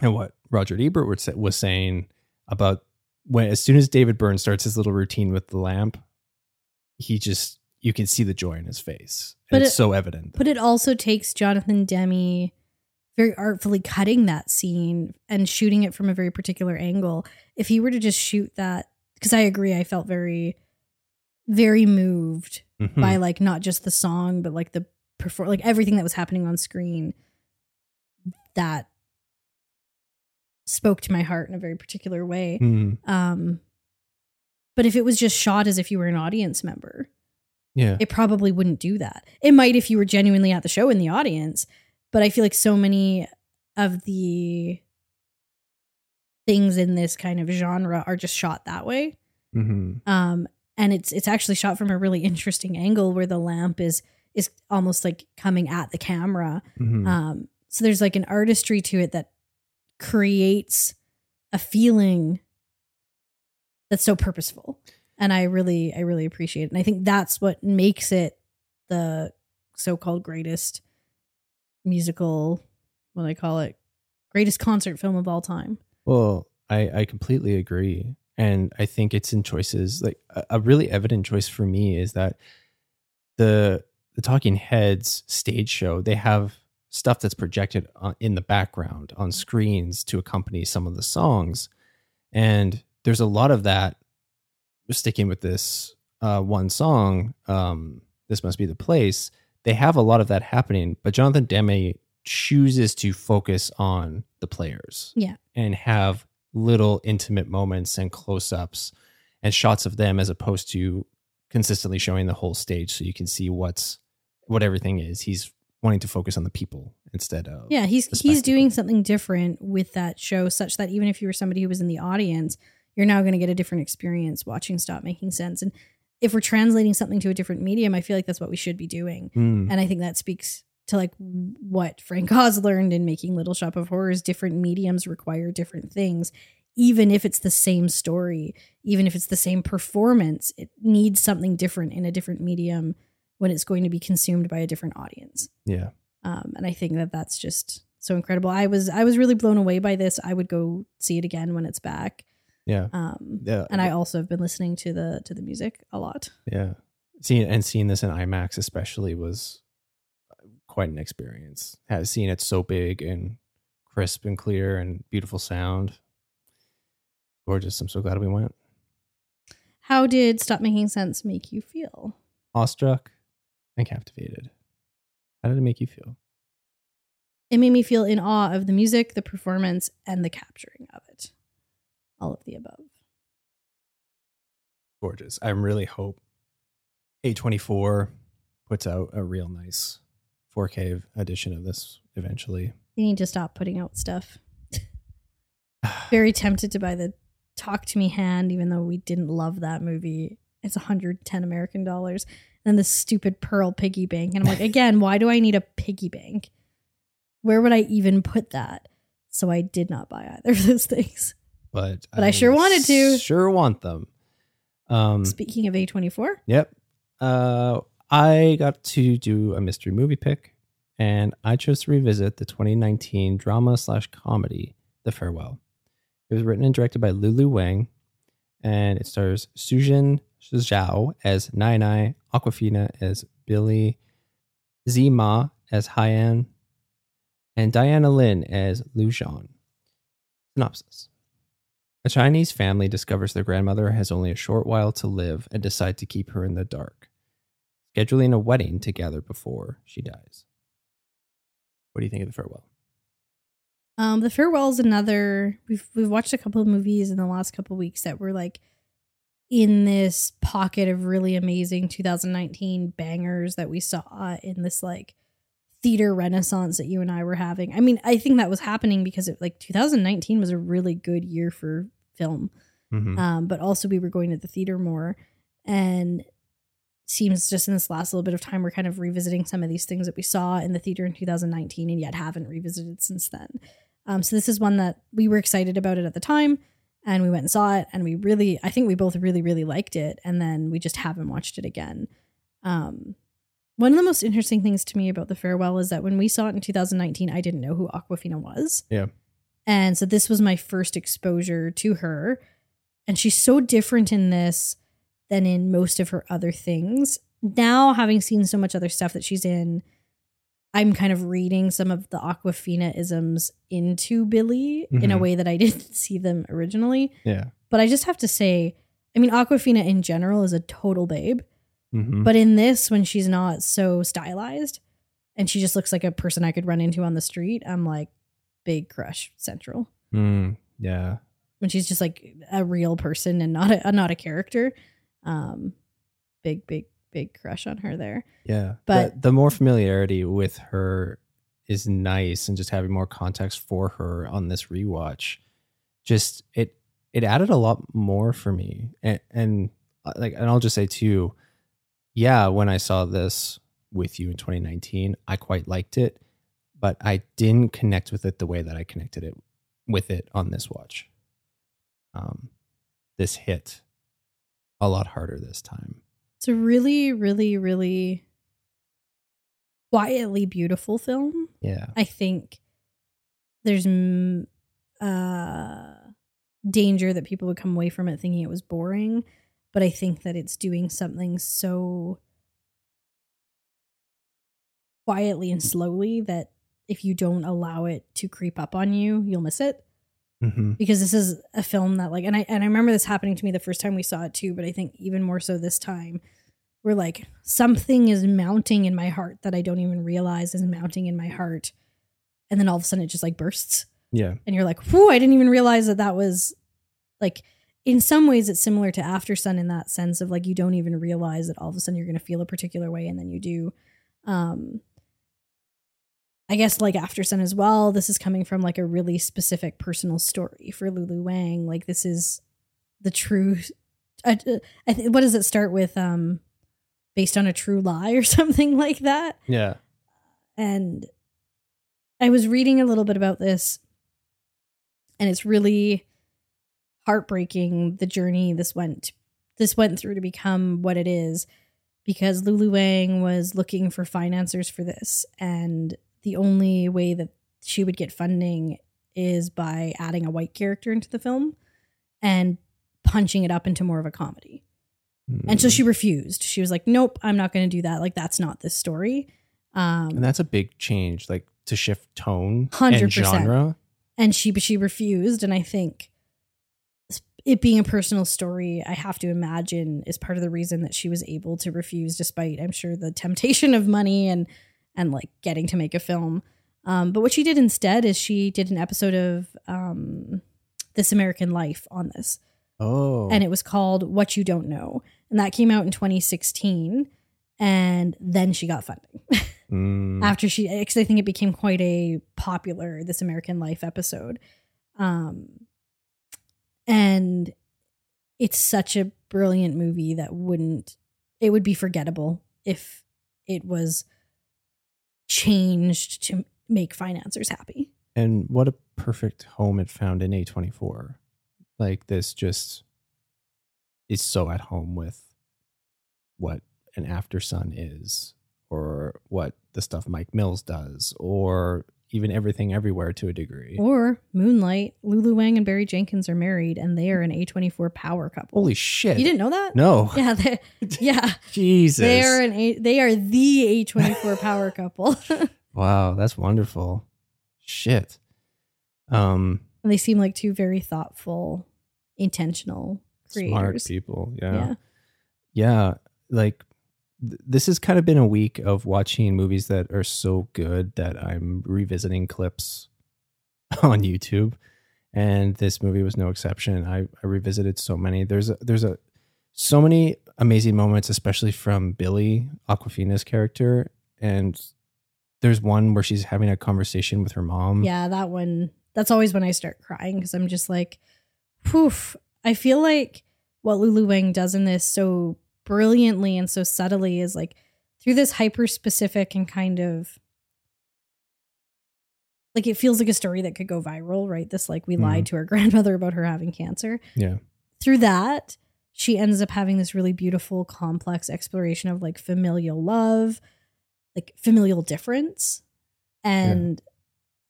and what Roger Ebert was was saying about when as soon as David Byrne starts his little routine with the lamp, he just you can see the joy in his face. And
But
it's
it-
so evident.
But it also takes Jonathan Demme very artfully cutting that scene and shooting it from a very particular angle. If he were to just shoot that, because I agree, I felt very, very moved
Mhm.
by like not just the song, but like the perform, like everything that was happening on screen. That spoke to my heart in a very particular way.
Mhm.
Um, but if it was just shot as if you were an audience member,
Yeah.
it probably wouldn't do that. It might if you were genuinely at the show in the audience, but I feel like so many of the things in this kind of genre are just shot that way.
hmm
Um, and it's it's actually shot from a really interesting angle where the lamp is is almost like coming at the camera.
hmm
Um, so there's like an artistry to it that creates a feeling that's so purposeful. And I really, I really appreciate it. And I think that's what makes it the so-called greatest musical, what do I call it, greatest concert film of all time.
Well, I, I completely agree. And I think it's in choices like a, a really evident choice for me is that the the Talking Heads stage show, they have stuff that's projected on, in the background on screens to accompany some of the songs. And there's a lot of that sticking with this uh, one song, um, This Must Be the Place. They have a lot of that happening, but Jonathan Demme chooses to focus on the players
Yeah.
and have little intimate moments and close ups and shots of them as opposed to consistently showing the whole stage so you can see what's what everything is. He's wanting to focus on the people instead of
Yeah, he's he's doing something different with that show, such that even if you were somebody who was in the audience, you're now going to get a different experience watching Stop Making Sense. And if we're translating something to a different medium, I feel like that's what we should be doing.
Mm,
And I think that speaks to like what Frank <laughs> Oz learned in making Little Shop of Horrors. Different mediums require different things. Even if it's the same story, even if it's the same performance, it needs something different in a different medium when it's going to be consumed by a different audience
yeah.
um, and I think that that's just so incredible. I was I was really blown away by this. I would go see it again when it's back.
Yeah.
Um,
Yeah.
and I also have been listening to the to the music a lot.
Yeah. Seeing and seeing this in IMAX especially was quite an experience. Has seeing it so big and crisp and clear and beautiful sound. Gorgeous. I'm so glad we went.
How did Stop Making Sense make you feel?
Awestruck and captivated. How did it make you feel?
It made me feel in awe of the music, the performance, and the capturing of it. All of the above.
Gorgeous. I really hope A24 puts out a real nice 4K edition of this eventually.
You need to stop putting out stuff. <sighs> Very tempted to buy the Talk to Me hand, even though we didn't love that movie. It's 110 American dollars. And the stupid Pearl piggy bank. And I'm like, <laughs> again, why do I need a piggy bank? Where would I even put that? So I did not buy either of those things.
But
But I sure wanted to.
Sure want them. Um
Speaking of A24,
Yep. Uh, I got to do a mystery movie pick, and I chose to revisit the 2019 drama slash comedy, The Farewell. It was written and directed by Lulu Wang, and it stars Sujin Zhao as Nai Nai, Awkwafina as Billy, Tzi Ma as Haiyan, and Diana Lin as Lu Zhan. Synopsis A Chinese family discovers their grandmother has only a short while to live and decide to keep her in the dark, scheduling a wedding together before she dies. What do you think of the farewell?
Um, the farewell is another. We've we've watched a couple of movies in the last couple of weeks that were like in this pocket of really amazing 2019 bangers that we saw in this like theater renaissance that you and I were having. I mean, I think that was happening because it like 2019 was a really good year for film.
Mhm.
Um, but also we were going to the theater more and seems just in this last little bit of time we're kind of revisiting some of these things that we saw in the theater in 2019 and yet haven't revisited since then. Um, so this is one that we were excited about it at the time and we went and saw it and we really I think we both really really liked it and then we just haven't watched it again. Um, one of the most interesting things to me about the farewell is that when we saw it in 2019 I didn't know who Awkwafina was.
Yeah.
And so this was my first exposure to her and she's so different in this than in most of her other things. Now having seen so much other stuff that she's in I'm kind of reading some of the Awkwafina isms into Billy in a
Mhm.
way that I <laughs> didn't see them originally.
Yeah.
But I just have to say, I mean, Awkwafina in general is a total babe.
hmm
But in this, when she's not so stylized and she just looks like a person I could run into on the street, I'm like, big crush central.
Mm, yeah.
When she's just like a real person and not a not a character, um, big big big crush on her there.
Yeah.
But-
the, the more familiarity with her is nice and just having more context for her on this rewatch just it it added a lot more for me. And and uh, like and I'll just say too, yeah, when I saw this with you in 2019, I quite liked it, but I didn't connect with it the way that I connected it with it on this watch. Um this hit a lot harder this time.
It's a really really really quietly beautiful film.
Yeah.
I think there's uh, danger that people would come away from it thinking it was boring, but I think that it's doing something so quietly and slowly that if you don't allow it to creep up on you, you'll miss it.
Hmm
Because this is a film that like and I and I remember this happening to me the first time we saw it too, but I think even more so this time where like something is mounting in my heart that I don't even realize is mounting in my heart. And then all of a sudden it just like bursts
Yeah.
and you're like, whew, I didn't even realize that that was like, in some ways, it's similar to Aftersun in that sense of like, you don't even realize that all of a sudden you're going to feel a particular way and then you do. Um, I guess like Aftersun as well, this is coming from like a really specific personal story for Lulu Wang. Like, this is the true. I, I th- what does it start with? Um, based on a true lie or <laughs> something like that
Yeah.
and I was reading a little bit about this, and it's really heartbreaking the journey this went this went through to become what it is because Lulu Wang was looking for financiers for this and the only way that she would get funding is by adding a white character into the film and punching it up into more of a comedy. And so
Mm.
she refused. She was like, "Nope, I'm not going to do that. Like that's not this story." Um
and that's a big change, like to shift tone
100%.
and genre.
and she but she refused and i think it being a personal story i have to imagine is part of the reason that she was able to refuse despite i'm sure the temptation of money and and like getting to make a film. Um, but what she did instead is she did an episode of um, this american life on this.
Oh,
and it was called what you don't know. And that came out in 2016 and then she got funding.
Mm, <laughs>
after she because I think it became quite a popular This American Life episode. Um and it's such a brilliant movie that wouldn't it would be forgettable if it was changed to make financiers happy.
and what a perfect home it found in A24. Like this just is so at home with what an Aftersun is or what the stuff Mike Mills does or even everything everywhere to a degree.
Or Moonlight, Lulu Wang and Barry Jenkins are married and they are an A24 power couple.
Holy shit.
You didn't know that?
No. <laughs>
Yeah, they, <laughs> yeah.
Jesus.
They are an A, they are the A24 <laughs> power couple.
wow, that's wonderful. shit. Um,
And they seem like two very thoughtful, intentional
smart people.
Yeah.
Yeah. Yeah. Like th- this has kind of been a week of watching movies that are so good that I'm revisiting clips <laughs> on YouTube. And this movie was no exception. I, I revisited so many. There's a, there's a so many amazing moments, especially from Billy Awkwafina's character. And there's one where she's having a conversation with her mom.
Yeah, that one. That's always when I start crying because I'm just like, poof. I feel like what Lulu Wang does in this so brilliantly and so subtly is like through this hyper specific and kind of like it feels like a story that could go viral, right? This like we lied to our <laughs> grandmother about her having cancer.
Yeah.
Through that, she ends up having this really beautiful, complex exploration of like familial love, like familial difference, and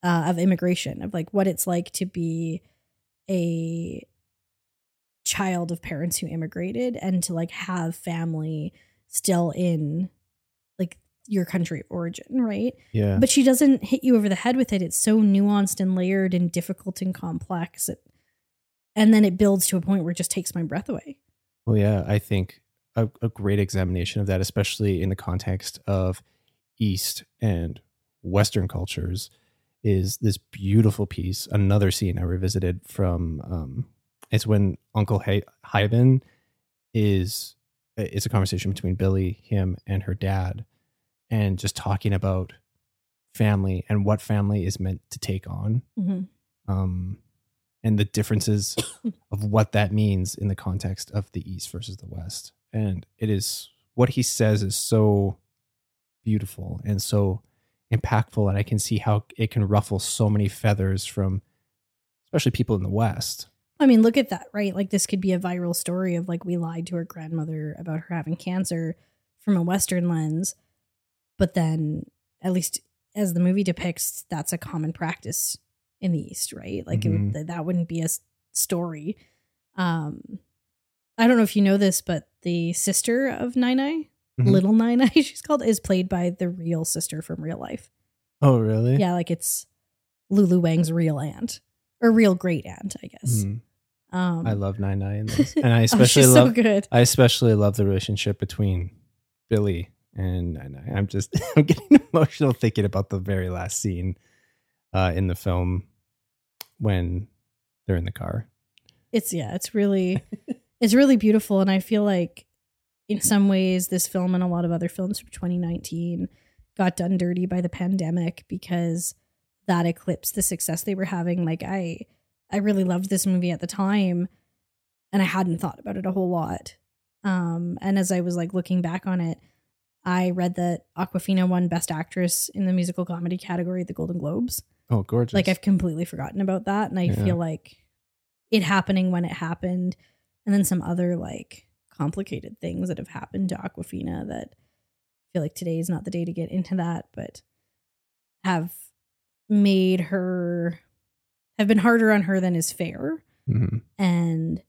uh, of immigration, of like what it's like to be a child of parents who immigrated and to like have family still in like your country of origin, right?
Yeah.
But she doesn't hit you over the head with it. It's so nuanced and layered and difficult and complex. It, and then it builds to a point where it just takes my breath away.
Well, yeah, I think a, a great examination of that, especially in the context of East and Western cultures, is this beautiful piece. Another scene I revisited from um, it's when Uncle Haiyan is it's a conversation between Billy, him, and her dad, and just talking about family and what family is meant to take on um, and the differences <coughs> of what that means in the context of the East versus the West. And it is what he says is so beautiful and so impactful. And I can see how it can ruffle so many feathers from especially people in the West.
I mean, look at that, right? Like this could be a viral story of like we lied to her grandmother about her having cancer from a Western lens, but then at least as the movie depicts, that's a common practice in the East, right? Like it
Mhm.
would, that wouldn't be a story. Um, I don't know if you know this, but the sister of Nai Nai,
Mhm.
little <laughs> Nai Nai, she's called, is played by the real sister from real life.
Oh, really?
Yeah, like it's Lulu Wang's real aunt or real great aunt, I guess.
Mhm.
Um,
I love Nai Nai in this. And I <laughs>
oh,
especially
she's
love
so good.
I especially love the relationship between Billy and Nai Nai. I'm just <laughs> I'm getting <laughs> emotional thinking about the very last scene uh, in the film when they're in the car.
It's yeah, it's really it's really beautiful and I feel like in some ways this film and a lot of other films from 2019 got done dirty by the pandemic because that eclipsed the success they were having. Like I I really loved this movie at the time and I hadn't thought about it a whole lot. Um and as I was like looking back on it, I read that Awkwafina won best actress in the musical comedy category at the Golden Globes.
Oh, gorgeous!
Like I've completely forgotten about that, and I
Yeah.
feel like it happening when it happened, and then some other like complicated things that have happened to Awkwafina that I feel like today is not the day to get into that, but have made her have been harder on her than is fair,
Mhm.
and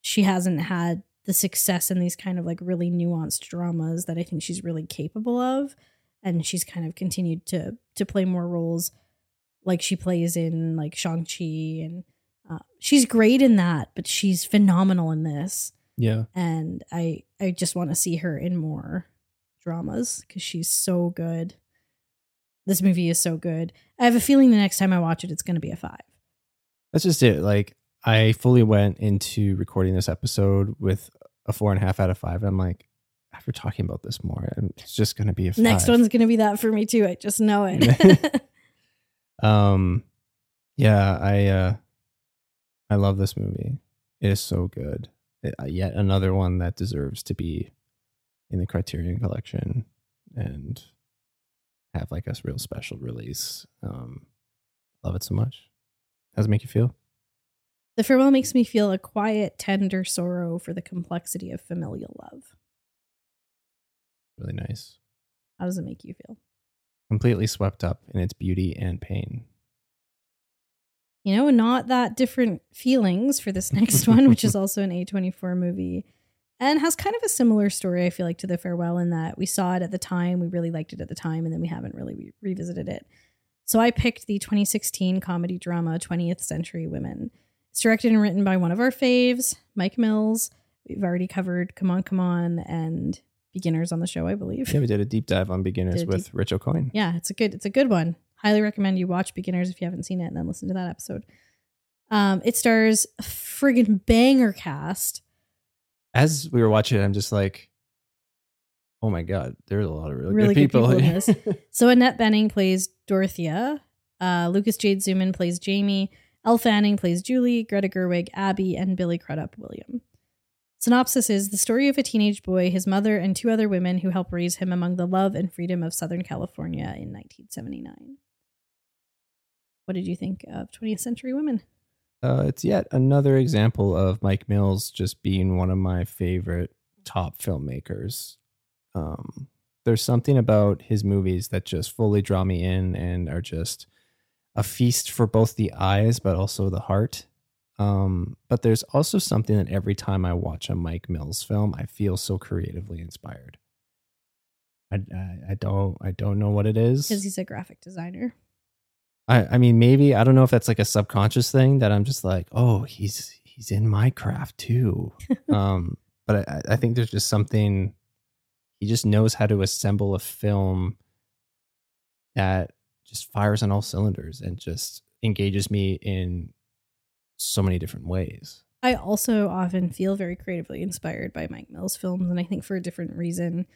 she hasn't had the success in these kind of like really nuanced dramas that I think she's really capable of. And she's kind of continued to to play more roles like she plays in like Shang-Chi. And uh, she's great in that but she's phenomenal in this.
Yeah,
and I I just want to see her in more dramas cuz she's so good. This movie is so good. I have a feeling the next time I watch it it's going to be a 5.
that's just it. Like I fully went into recording this episode with a four and a half out of five. I'm like, after talking about this more, it's just going to be a five.
Next one's going to be that for me too. I just know it. <laughs> <laughs>
Um, yeah, I uh, I love this movie. It is so good. It- uh, yet another one that deserves to be in the Criterion Collection and have like a real special release. Um, love it so much. How does it make you feel?
the farewell makes me feel a quiet, tender sorrow for the complexity of familial love.
Really nice.
How does it make you feel?
Completely swept up in its beauty and pain.
You know, not that different feelings for this next one, which is <laughs> also an A24 movie and has kind of a similar story, I feel like, to The Farewell in that we saw it at the time, we really liked it at the time, and then we haven't really re- revisited it. So I picked the 2016 comedy drama 20th Century Women. It's directed and written by one of our faves, Mike Mills. We've already covered Come On, Come On and Beginners on the show, I believe.
Yeah, we did a deep dive on beginners with Rich O'Coin.
Yeah, it's a good it's a good one. Highly recommend you watch Beginners if you haven't seen it and then listen to that episode. Um, it stars a friggin' banger cast.
As we were watching it, I'm just like, oh my god, there's a lot of really,
Really
good
good
people.
people in this. <laughs> So Annette Bening plays Dorothea. Uh, Lucas Jade Zumann plays Jamie. Elle Fanning plays Julie. Greta Gerwig, Abby, and Billy Crudup, William. Synopsis is the story of a teenage boy, his mother, and two other women who help raise him among the love and freedom of Southern California in 1979. What did you think of 20th Century Women?
Uh, it's yet another example of Mike Mills just being one of my favorite top filmmakers. Um, there's something about his movies that just fully draw me in and are just a feast for both the eyes but also the heart. Um, but there's also something that every time I watch a Mike Mills film, I feel so creatively inspired. I, I, I don't I don't know what it is.
Because he's a graphic designer.
I, I mean, maybe I don't know if that's like a subconscious thing that I'm just like, oh, he's he's in my craft too. <laughs> um, but I, I think there's just something he just knows how to assemble a film that just fires on all cylinders and just engages me in so many different ways.
I also often feel very creatively inspired by Mike Mills films, and I think for a different reason.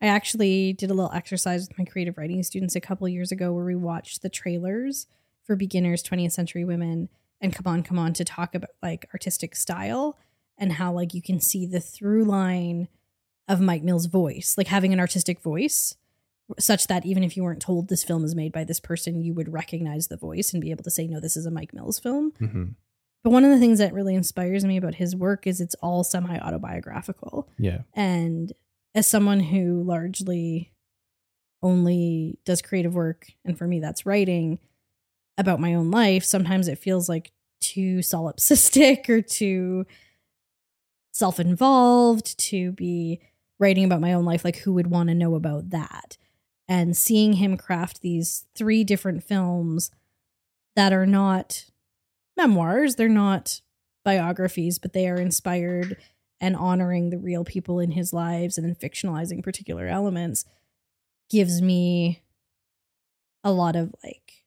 I actually did a little exercise with my creative writing students a couple years ago where we watched the trailers for Beginners 20th Century Women and Come On, Come On to talk about like artistic style and how like you can see the through line of Mike Mills' voice, like having an artistic voice, such that even if you weren't told this film is made by this person, you would recognize the voice and be able to say, no, this is a Mike Mills film.
Mm-hmm.
But one of the things that really inspires me about his work is it's all semi autobiographical.
Yeah.
And as someone who largely only does creative work, and for me, that's writing about my own life, sometimes it feels like too solipsistic <laughs> or too self involved to be writing about my own life. Like, who would want to know about that? And seeing him craft these three different films that are not memoirs, they're not biographies, but they are inspired and honoring the real people in his lives and then fictionalizing particular elements gives me a lot of like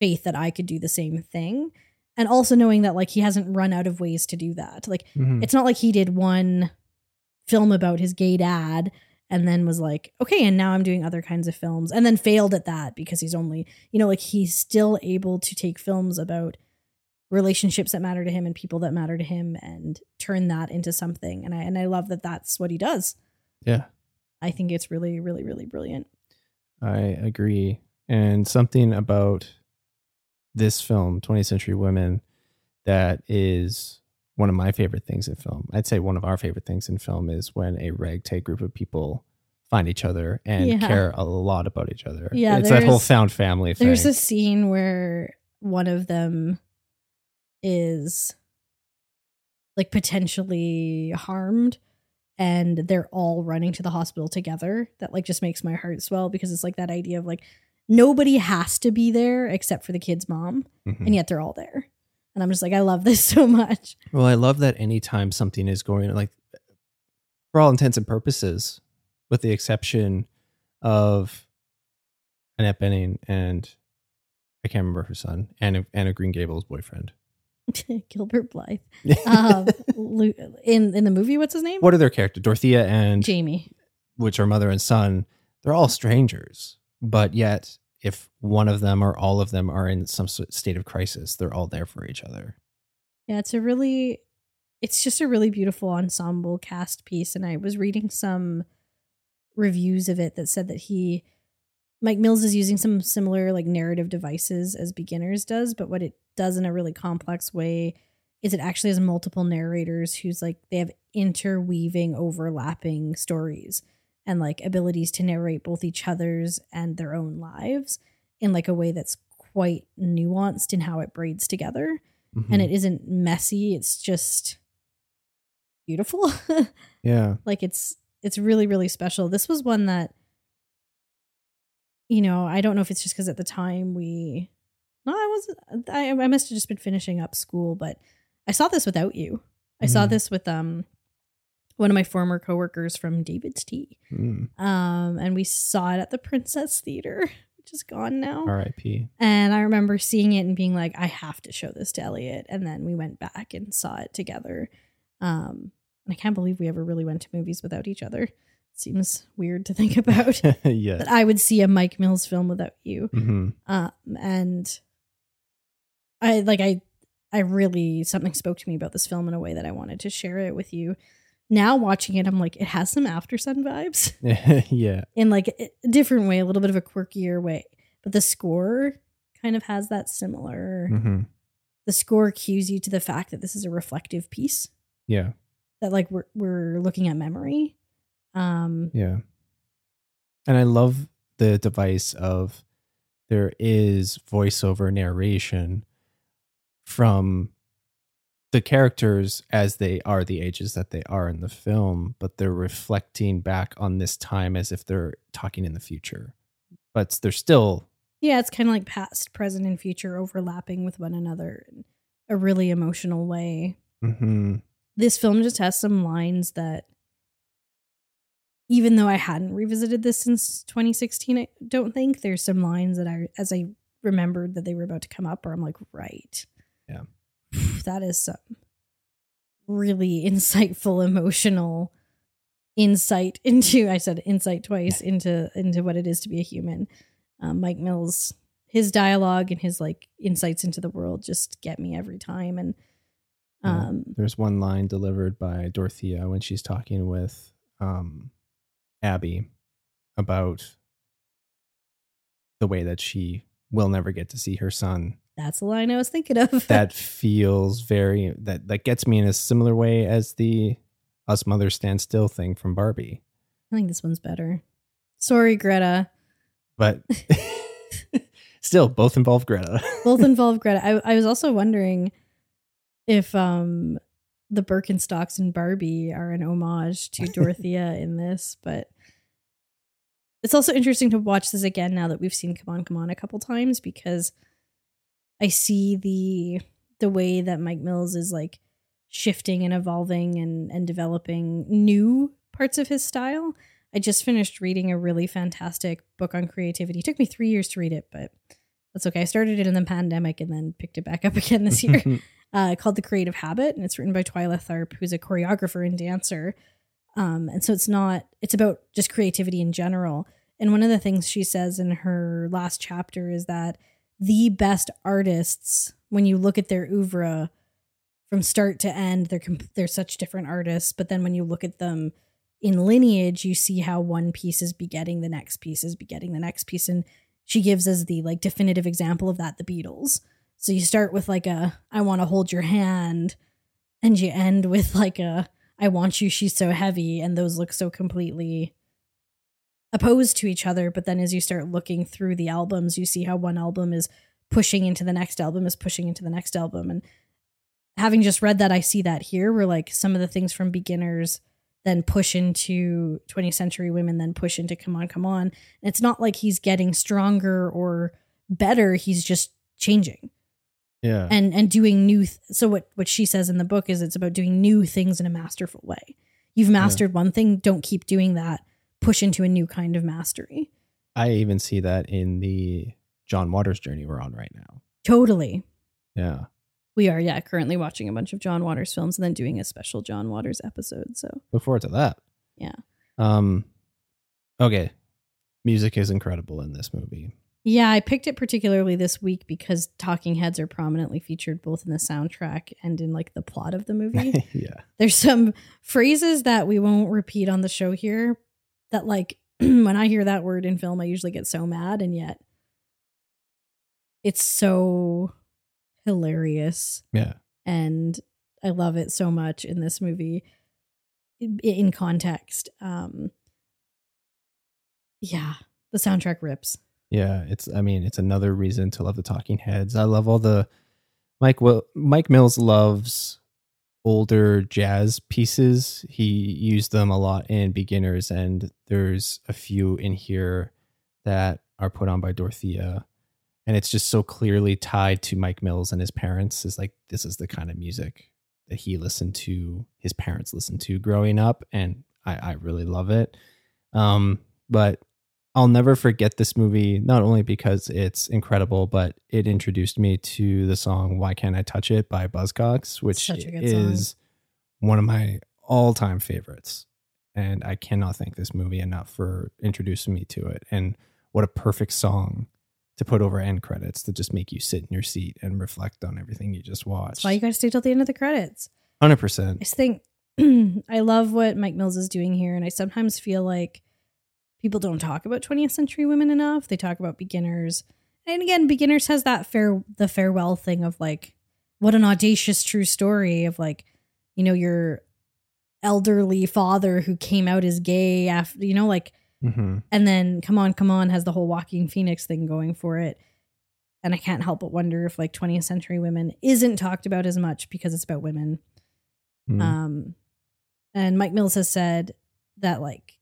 faith that I could do the same thing. And also knowing that like he hasn't run out of ways to do that. Like
Mhm.
it's not like he did one film about his gay dad and then was like, okay, and now I'm doing other kinds of films and then failed at that because he's only, you know, like he's still able to take films about relationships that matter to him and people that matter to him and turn that into something. And I and I love that that's what he does.
Yeah.
I think it's really really really brilliant.
I agree. And something about this film, 20th Century Women, that is one of my favorite things in film. I'd say one of our favorite things in film is when a ragtag group of people find each other and
Yeah.
care a lot about each other.
Yeah,
it's that whole found family thing.
There's a scene where one of them is like potentially harmed and they're all running to the hospital together. That like just makes my heart swell because it's like that idea of like nobody has to be there except for the kid's mom
Mhm.
and yet they're all there. And I'm just like I love this <laughs> so much.
Well, I love that anytime something is going like for all intents and purposes, with the exception of Annette Bening and I can't remember her son, Anna Anna Green Gable's boyfriend. <laughs>
Gilbert Blythe. <laughs> Um in in the movie what's his name?
what are their characters? Dorothea and
Jamie.
which are mother and son, they're all strangers. But yet, if one of them or all of them are in some state of crisis, they're all there for each other.
Yeah, it's a really it's just a really beautiful ensemble cast piece and I was reading some reviews of it that said that he Mike Mills is using some similar like narrative devices as beginners does, but what it does in a really complex way is it actually has multiple narrators who's like they have interweaving overlapping stories and like abilities to narrate both each other's and their own lives in like a way that's quite nuanced in how it braids together.
Mhm.
and it isn't messy it's just beautiful. <laughs>
Yeah,
like it's it's really really special. This was one that you know, I don't know if it's just because at the time we, no, I wasn't, I, I must have just been finishing up school, but I saw this without you. I saw
Mhm.
this with um one of my former coworkers from David's Tea.
Mm,
Um, and we saw it at the Princess Theater, which is gone now.
R.I.P.
And I remember seeing it and being like, I have to show this to Elliott. And then we went back and saw it together. Um, and I can't believe we ever really went to movies without each other. Seems weird to think <laughs> about <laughs>
yeah.
that I would see a Mike Mills film without you.
hmm
Um, and I like I I really something spoke to me about this film in a way that I wanted to share it with you. Now watching it, I'm like, it has some Aftersun vibes <laughs>
yeah.
in like a different way, a little bit of a quirkier way. But the score kind of has that similar.
hmm
The score cues you to the fact that this is a reflective piece.
Yeah.
That like we're we're looking at memory. Um,
Yeah. And I love the device of there is voiceover narration from the characters as they are the ages that they are in the film, but they're reflecting back on this time as if they're talking in the future. But they're still
yeah, it's kind of like past, present, and future overlapping with one another in a really emotional way.
mhm,
this film just has some lines that even though I hadn't revisited this since 2016, I don't think there's some lines that I as I remembered that they were about to come up or I'm like, right.
Yeah. <sighs>
That is some really insightful, emotional insight <laughs> into I said insight twice into into what it is to be a human. Um, Mike Mills, his dialogue and his like insights into the world just get me every time. And
Yeah.
um
There's one line delivered by Dorothea when she's talking with um, Abby about the way that she will never get to see her son.
That's the line I was thinking of. <laughs>
That feels very that that gets me in a similar way as the "Us mother Stand Still" thing from Barbie,
I think this one's better. Sorry, Greta.
but <laughs> still both involve Greta.
Both <laughs> involve Greta. I, I was also wondering if um the Birkenstocks and Barbie are an homage to <laughs> Dorothea in this, but it's also interesting to watch this again now that we've seen Come On, Come On a couple times because I see the the way that Mike Mills is like shifting and evolving and and developing new parts of his style. I just finished reading a really fantastic book on creativity. It took me three years to read it, but that's okay. I started it in the pandemic and then picked it back up <laughs> again this year <laughs> uh, called The Creative Habit, and it's written by Twyla Tharp, who's a choreographer and dancer. Um, and so it's not, it's about just creativity in general. And one of the things she says in her last chapter is that the best artists, when you look at their oeuvre from start to end, they're they're such different artists. But then when you look at them in lineage, you see how one piece is begetting the next piece is begetting the next piece, and she gives as the like definitive example of that the Beatles. So you start with like a I want to hold your hand and you end with like a I want you she's so heavy and those look so completely opposed to each other. But then as you start looking through the albums you see how one album is pushing into the next album is pushing into the next album. And having just read that I see that here where like some of the things from beginners then push into 20th century women then push into come on come on. And it's not like he's getting stronger or better he's just changing
yeah,
and and doing new th- so what what she says in the book is it's about doing new things in a masterful way you've mastered one thing don't keep doing that push into a new kind of mastery
I even see that in the John Waters journey we're on right now.
totally
Yeah,
we are yeah currently watching a bunch of john waters films and then doing a special john waters episode so
look forward to that.
Yeah.
Um. Okay, music is incredible in this movie.
Yeah i picked it particularly this week because talking heads are prominently featured both in the soundtrack and in like the plot of the <laughs> movie
yeah.
there's some phrases that we won't repeat on the show here that like <clears throat> when i hear that word in film i usually get so mad and yet it's so hilarious
Yeah.
and i love it so much in this movie in, context um yeah the soundtrack rips
Yeah, it's. I mean, it's another reason to love the Talking Heads. I love all the Mike. Will Mike Mills loves older jazz pieces. He used them a lot in Beginners, and there's a few in here that are put on by Dorothea, and it's just so clearly tied to Mike Mills and his parents. Is like this is the kind of music that he listened to, his parents listened to growing up, and I, I really love it. Um, but I'll never forget this movie, not only because it's incredible, but it introduced me to the song Why Can't I Touch It by Buzzcocks, which
good song.
is one of my all time favorites. And I cannot thank this movie enough for introducing me to it. And what a perfect song to put over end credits to just make you sit in your seat and reflect on everything you just watched.
That's why you got to stay till the end of the credits.
100%.
I just think <clears throat> I love what Mike Mills is doing here, and I sometimes feel like people don't talk about 20th century women enough. They talk about beginners, and again, beginners has that fair the farewell thing of like, what an audacious true story of like, you know, your elderly father who came out as gay after, you know, like,
hmm
and then come on, come on has the whole Joaquin Phoenix thing going for it. And I can't help but wonder if like 20th century women isn't talked about as much because it's about women.
Mm.
Um, and Mike Mills has said that like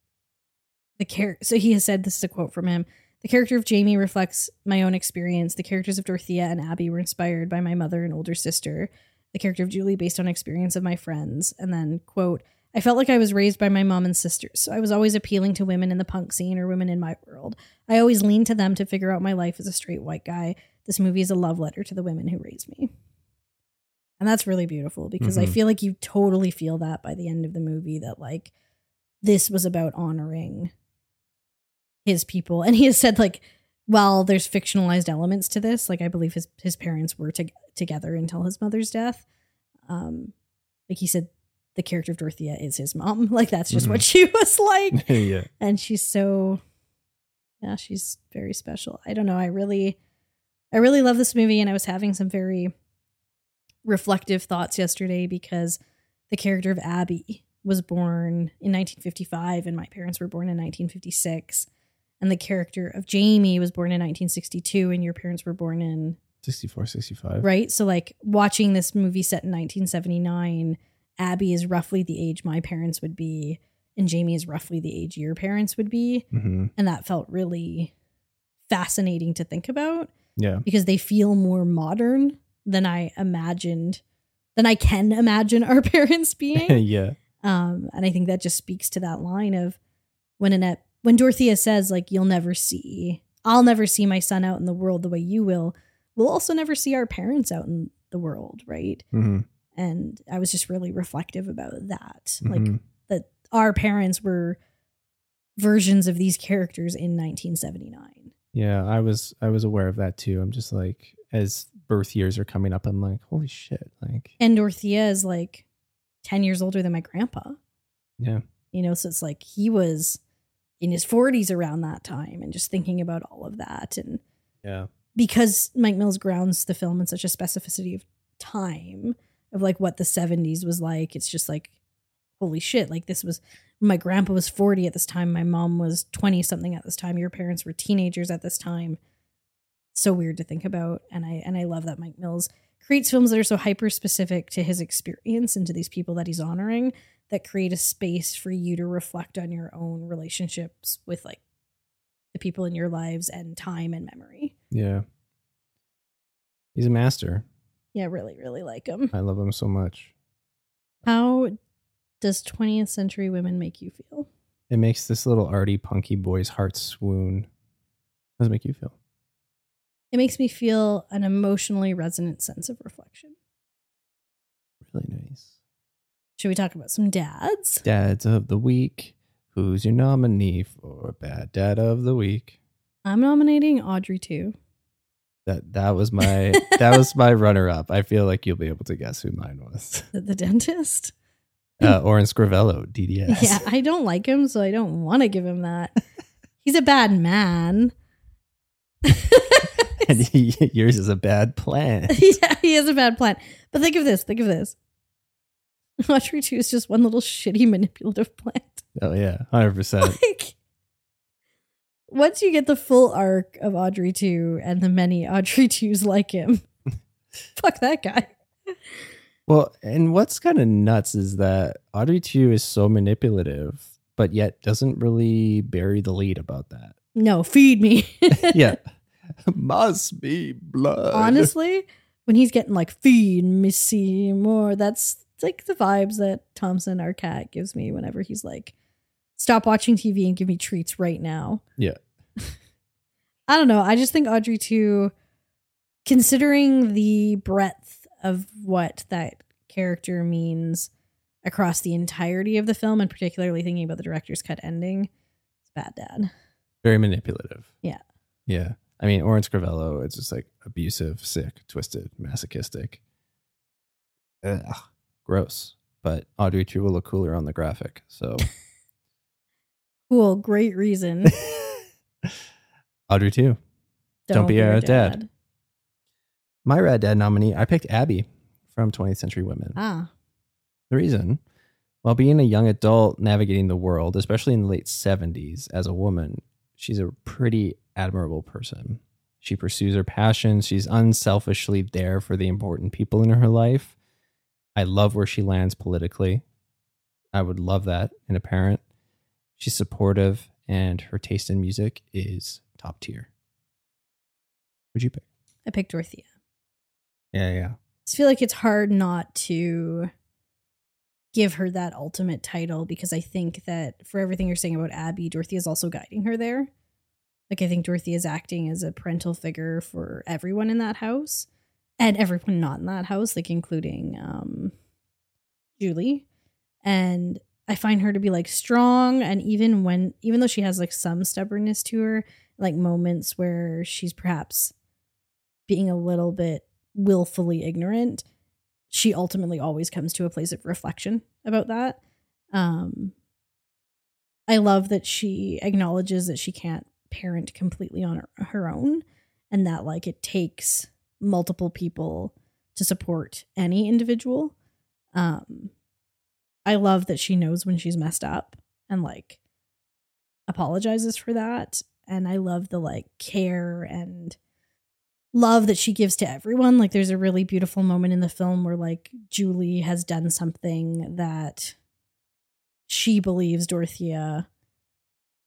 the character. So he has said this is a quote from him. The character of Jamie reflects my own experience. The characters of Dorothea and Abby were inspired by my mother and older sister. The character of Julie based on experience of my friends. And then quote. I felt like I was raised by my mom and sisters, so I was always appealing to women in the punk scene or women in my world. I always leaned to them to figure out my life as a straight white guy. This movie is a love letter to the women who raised me. And that's really beautiful because I
Mhm.
feel like you totally feel that by the end of the movie that like this was about honoring his people. And he has said like while there's fictionalized elements to this, like I believe his his parents were to- together until his mother's death. Um like he said the character of Dorothea is his mom. <laughs> Like that's just what she <laughs> was like <laughs>
yeah.
and she's so yeah she's very special i don't know i really i really love this movie and i was having some very reflective thoughts yesterday because the character of abby was born in 1955 and my parents were born in 1956 and the character of jamie was born in 1962 and your parents were born in
64, 65.
right so like watching this movie set in 1979 abby is roughly the age my parents would be and jamie is roughly the age your parents would be
hmm
and that felt really fascinating to think about
Yeah.
because they feel more modern than i imagined than i can imagine our <laughs> parents being <laughs>
yeah.
um and i think that just speaks to that line of when annette when dorothea says like you'll never see i'll never see my son out in the world the way you will we'll also never see our parents out in the world right
hmm
and i was just really reflective about that like
Mhm.
that our parents were versions of these characters in 1979
Yeah, I was I was aware of that too. I'm just like as birth years are coming up, I'm like, holy shit. Like
and dorothea is like 10 years older than my grandpa
yeah.
you know so it's like he was in his 40s around that time and just thinking about all of that and
Yeah.
because mike mills grounds the film in such a specificity of time of like what the 70s was like it's just like holy shit like this was my grandpa was 40 at this time my mom was 20 something at this time your parents were teenagers at this time so weird to think about and i and i love that mike mills creates films that are so hyper specific to his experience and to these people that he's honoring that create a space for you to reflect on your own relationships with like the people in your lives and time and memory
Yeah. He's a master.
yeah really really like him
I love him so much.
how does 20th century women make you feel
It makes this little arty punky boy's heart swoon. How does it make you feel?
It makes me feel an emotionally resonant sense of reflection
Really nice.
should we talk about some dads
Dads of the week. Who's your nominee for bad dad of the week?
i'm nominating audrey 2
That that was my <laughs> that was my runner up. I feel like you'll be able to guess who mine was. <laughs>
the, the dentist
Uh, Orin Scrivello, DDS.
yeah i don't like him so i don't want to give him that <laughs> he's a bad man
and he, <laughs> yours is a bad plan. <laughs>
yeah, he has a bad plan. But think of this. Think of this. <laughs> Audrey 2 is just one little shitty manipulative plant.
Oh yeah, hundred percent.
Like, once you get the full arc of Audrey 2 and the many Audrey 2s like him, fuck that guy.
Well, and what's kind of nuts is that Audrey two is so manipulative, but yet doesn't really bury the lead about that.
No, feed me.
yeah. <laughs> Must be blood.
Honestly, when he's getting like feed me Seymour, that's like the vibes that Thompson, our cat, gives me whenever he's like, stop watching TV and give me treats right now.
Yeah. <laughs>
I don't know. I just think Audrey 2, considering the breadth of what that character means across the entirety of the film, and particularly thinking about the director's cut ending, it's bad dad.
Very manipulative.
Yeah.
Yeah. I mean, Orin Scrivello, it's just like abusive, sick, twisted, masochistic. Ugh, gross. But Audrey 2 will look cooler on the graphic. So <laughs>
Cool, great reason. <laughs>
Audrey 2. Don't be a dad. My Rad Dad nominee, I picked Abby from 20th Century Women.
Ah,
The reason, while being a young adult navigating the world, especially in the late 70s as a woman, she's a pretty admirable person. She pursues her passions. She's unselfishly there for the important people in her life. I love where she lands politically. I would love that in a parent. She's supportive, and her taste in music is top tier. Would you pick?
I picked Dorothea.
Yeah, yeah.
I feel like it's hard not to give her that ultimate title because I think that for everything you're saying about Abby, Dorothy is also guiding her there. Like I think Dorothy is acting as a parental figure for everyone in that house and everyone not in that house, like including um Julie. And I find her to be like strong and even when even though she has like some stubbornness to her, like moments where she's perhaps being a little bit willfully ignorant, she ultimately always comes to a place of reflection about that. Um, I love that she acknowledges that she can't parent completely on her, her own and that like it takes multiple people to support any individual. Um, I love that she knows when she's messed up and like apologizes for that. And I love the like care and love that she gives to everyone. Like there's a really beautiful moment in the film where like Julie has done something that she believes Dorothea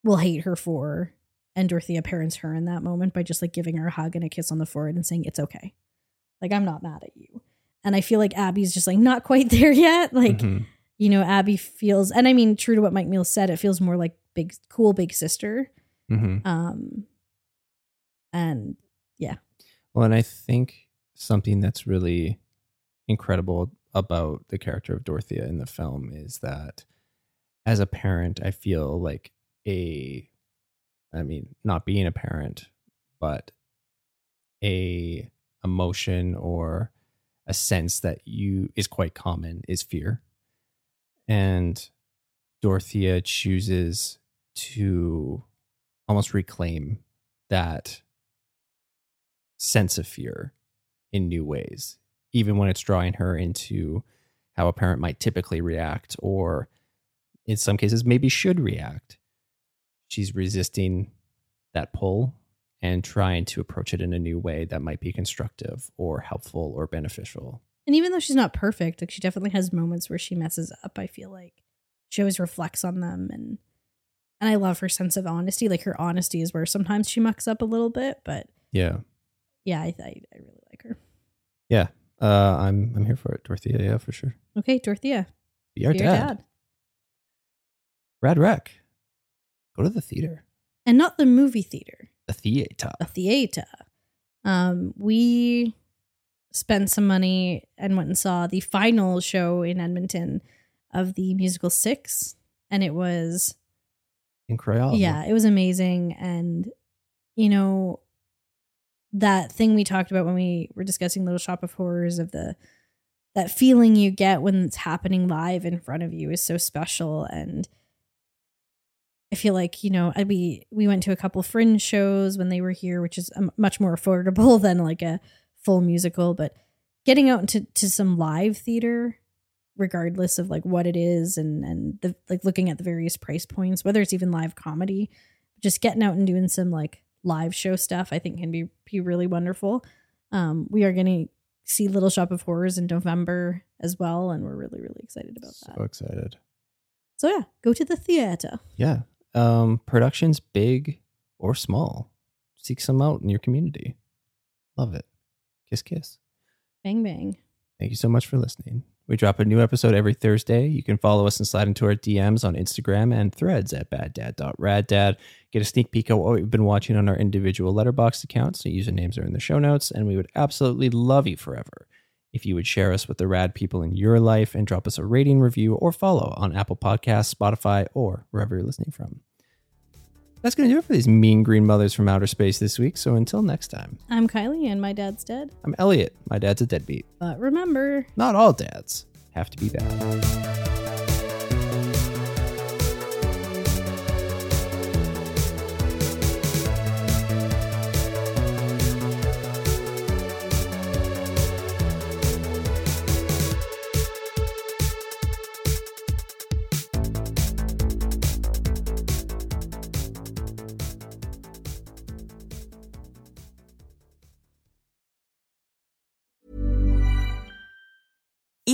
will hate her for. And Dorothea parents her in that moment by just like giving her a hug and a kiss on the forehead and saying, It's okay. Like, I'm not mad at you. And I feel like Abby's just like not <laughs> quite there yet. Like,
Mhm.
you know, Abby feels, and I mean, true to what Mike Mills said, it feels more like big, cool big sister.
Mhm.
Um, and yeah.
Well, and I think something that's really incredible about the character of Dorothea in the film is that as a parent, I feel like a, I mean, not being a parent, but a emotion or a sense that you is quite common is fear. And Dorothea chooses to almost reclaim that sense of fear in new ways, even when it's drawing her into how a parent might typically react, or in some cases, maybe should react. She's resisting that pull and trying to approach it in a new way that might be constructive or helpful or beneficial.
And even though she's not perfect, like she definitely has moments where she messes up. I feel like she always reflects on them and and I love her sense of honesty. Like her honesty is where sometimes she mucks up a little bit, but
Yeah.
yeah, I I, I really like her.
Yeah. Uh, I'm I'm here for it, Dorothea. Yeah, for sure.
Okay, Dorothea,
Be our
be
dad.
your dad.
Rad Rec. Go to the theater.
and not the movie theater,
The theater.
the theater. Um, we spent some money and went and saw the final show in Edmonton of the musical Six, and it was
Incredible.
Yeah, it was amazing. And, you know, that thing we talked about when we were discussing Little Shop of Horrors of the that feeling you get when it's happening live in front of you is so special. And I feel like, you know, I we we went to a couple fringe shows when they were here, which is um, much more affordable <laughs> than like a full musical, but getting out into to some live theater regardless of like what it is and and the like looking at the various price points whether it's even live comedy just getting out and doing some like live show stuff i think can be be really wonderful um we are going to see little shop of horrors in november as well and we're really really excited about
So
that So
excited.
so yeah go to the theater
Yeah. Um, production's big or small. Seek some out in your community. Love it. Kiss, kiss.
Bang bang.
Thank you so much for listening. We drop a new episode every Thursday. You can follow us and slide into our DMs on Instagram and threads at baddad.raddad. Get a sneak peek at what we've been watching on our individual Letterboxd accounts. The usernames are in the show notes, and we would absolutely love you forever if you would share us with the rad people in your life and drop us a rating, review, or follow on Apple Podcasts, Spotify, or wherever you're listening from. That's going to do it for these mean green mothers from outer space this week. So until next time,
I'm Kylie and my dad's dead.
I'm Elliott. My dad's a deadbeat.
But remember,
Not all dads have to be bad.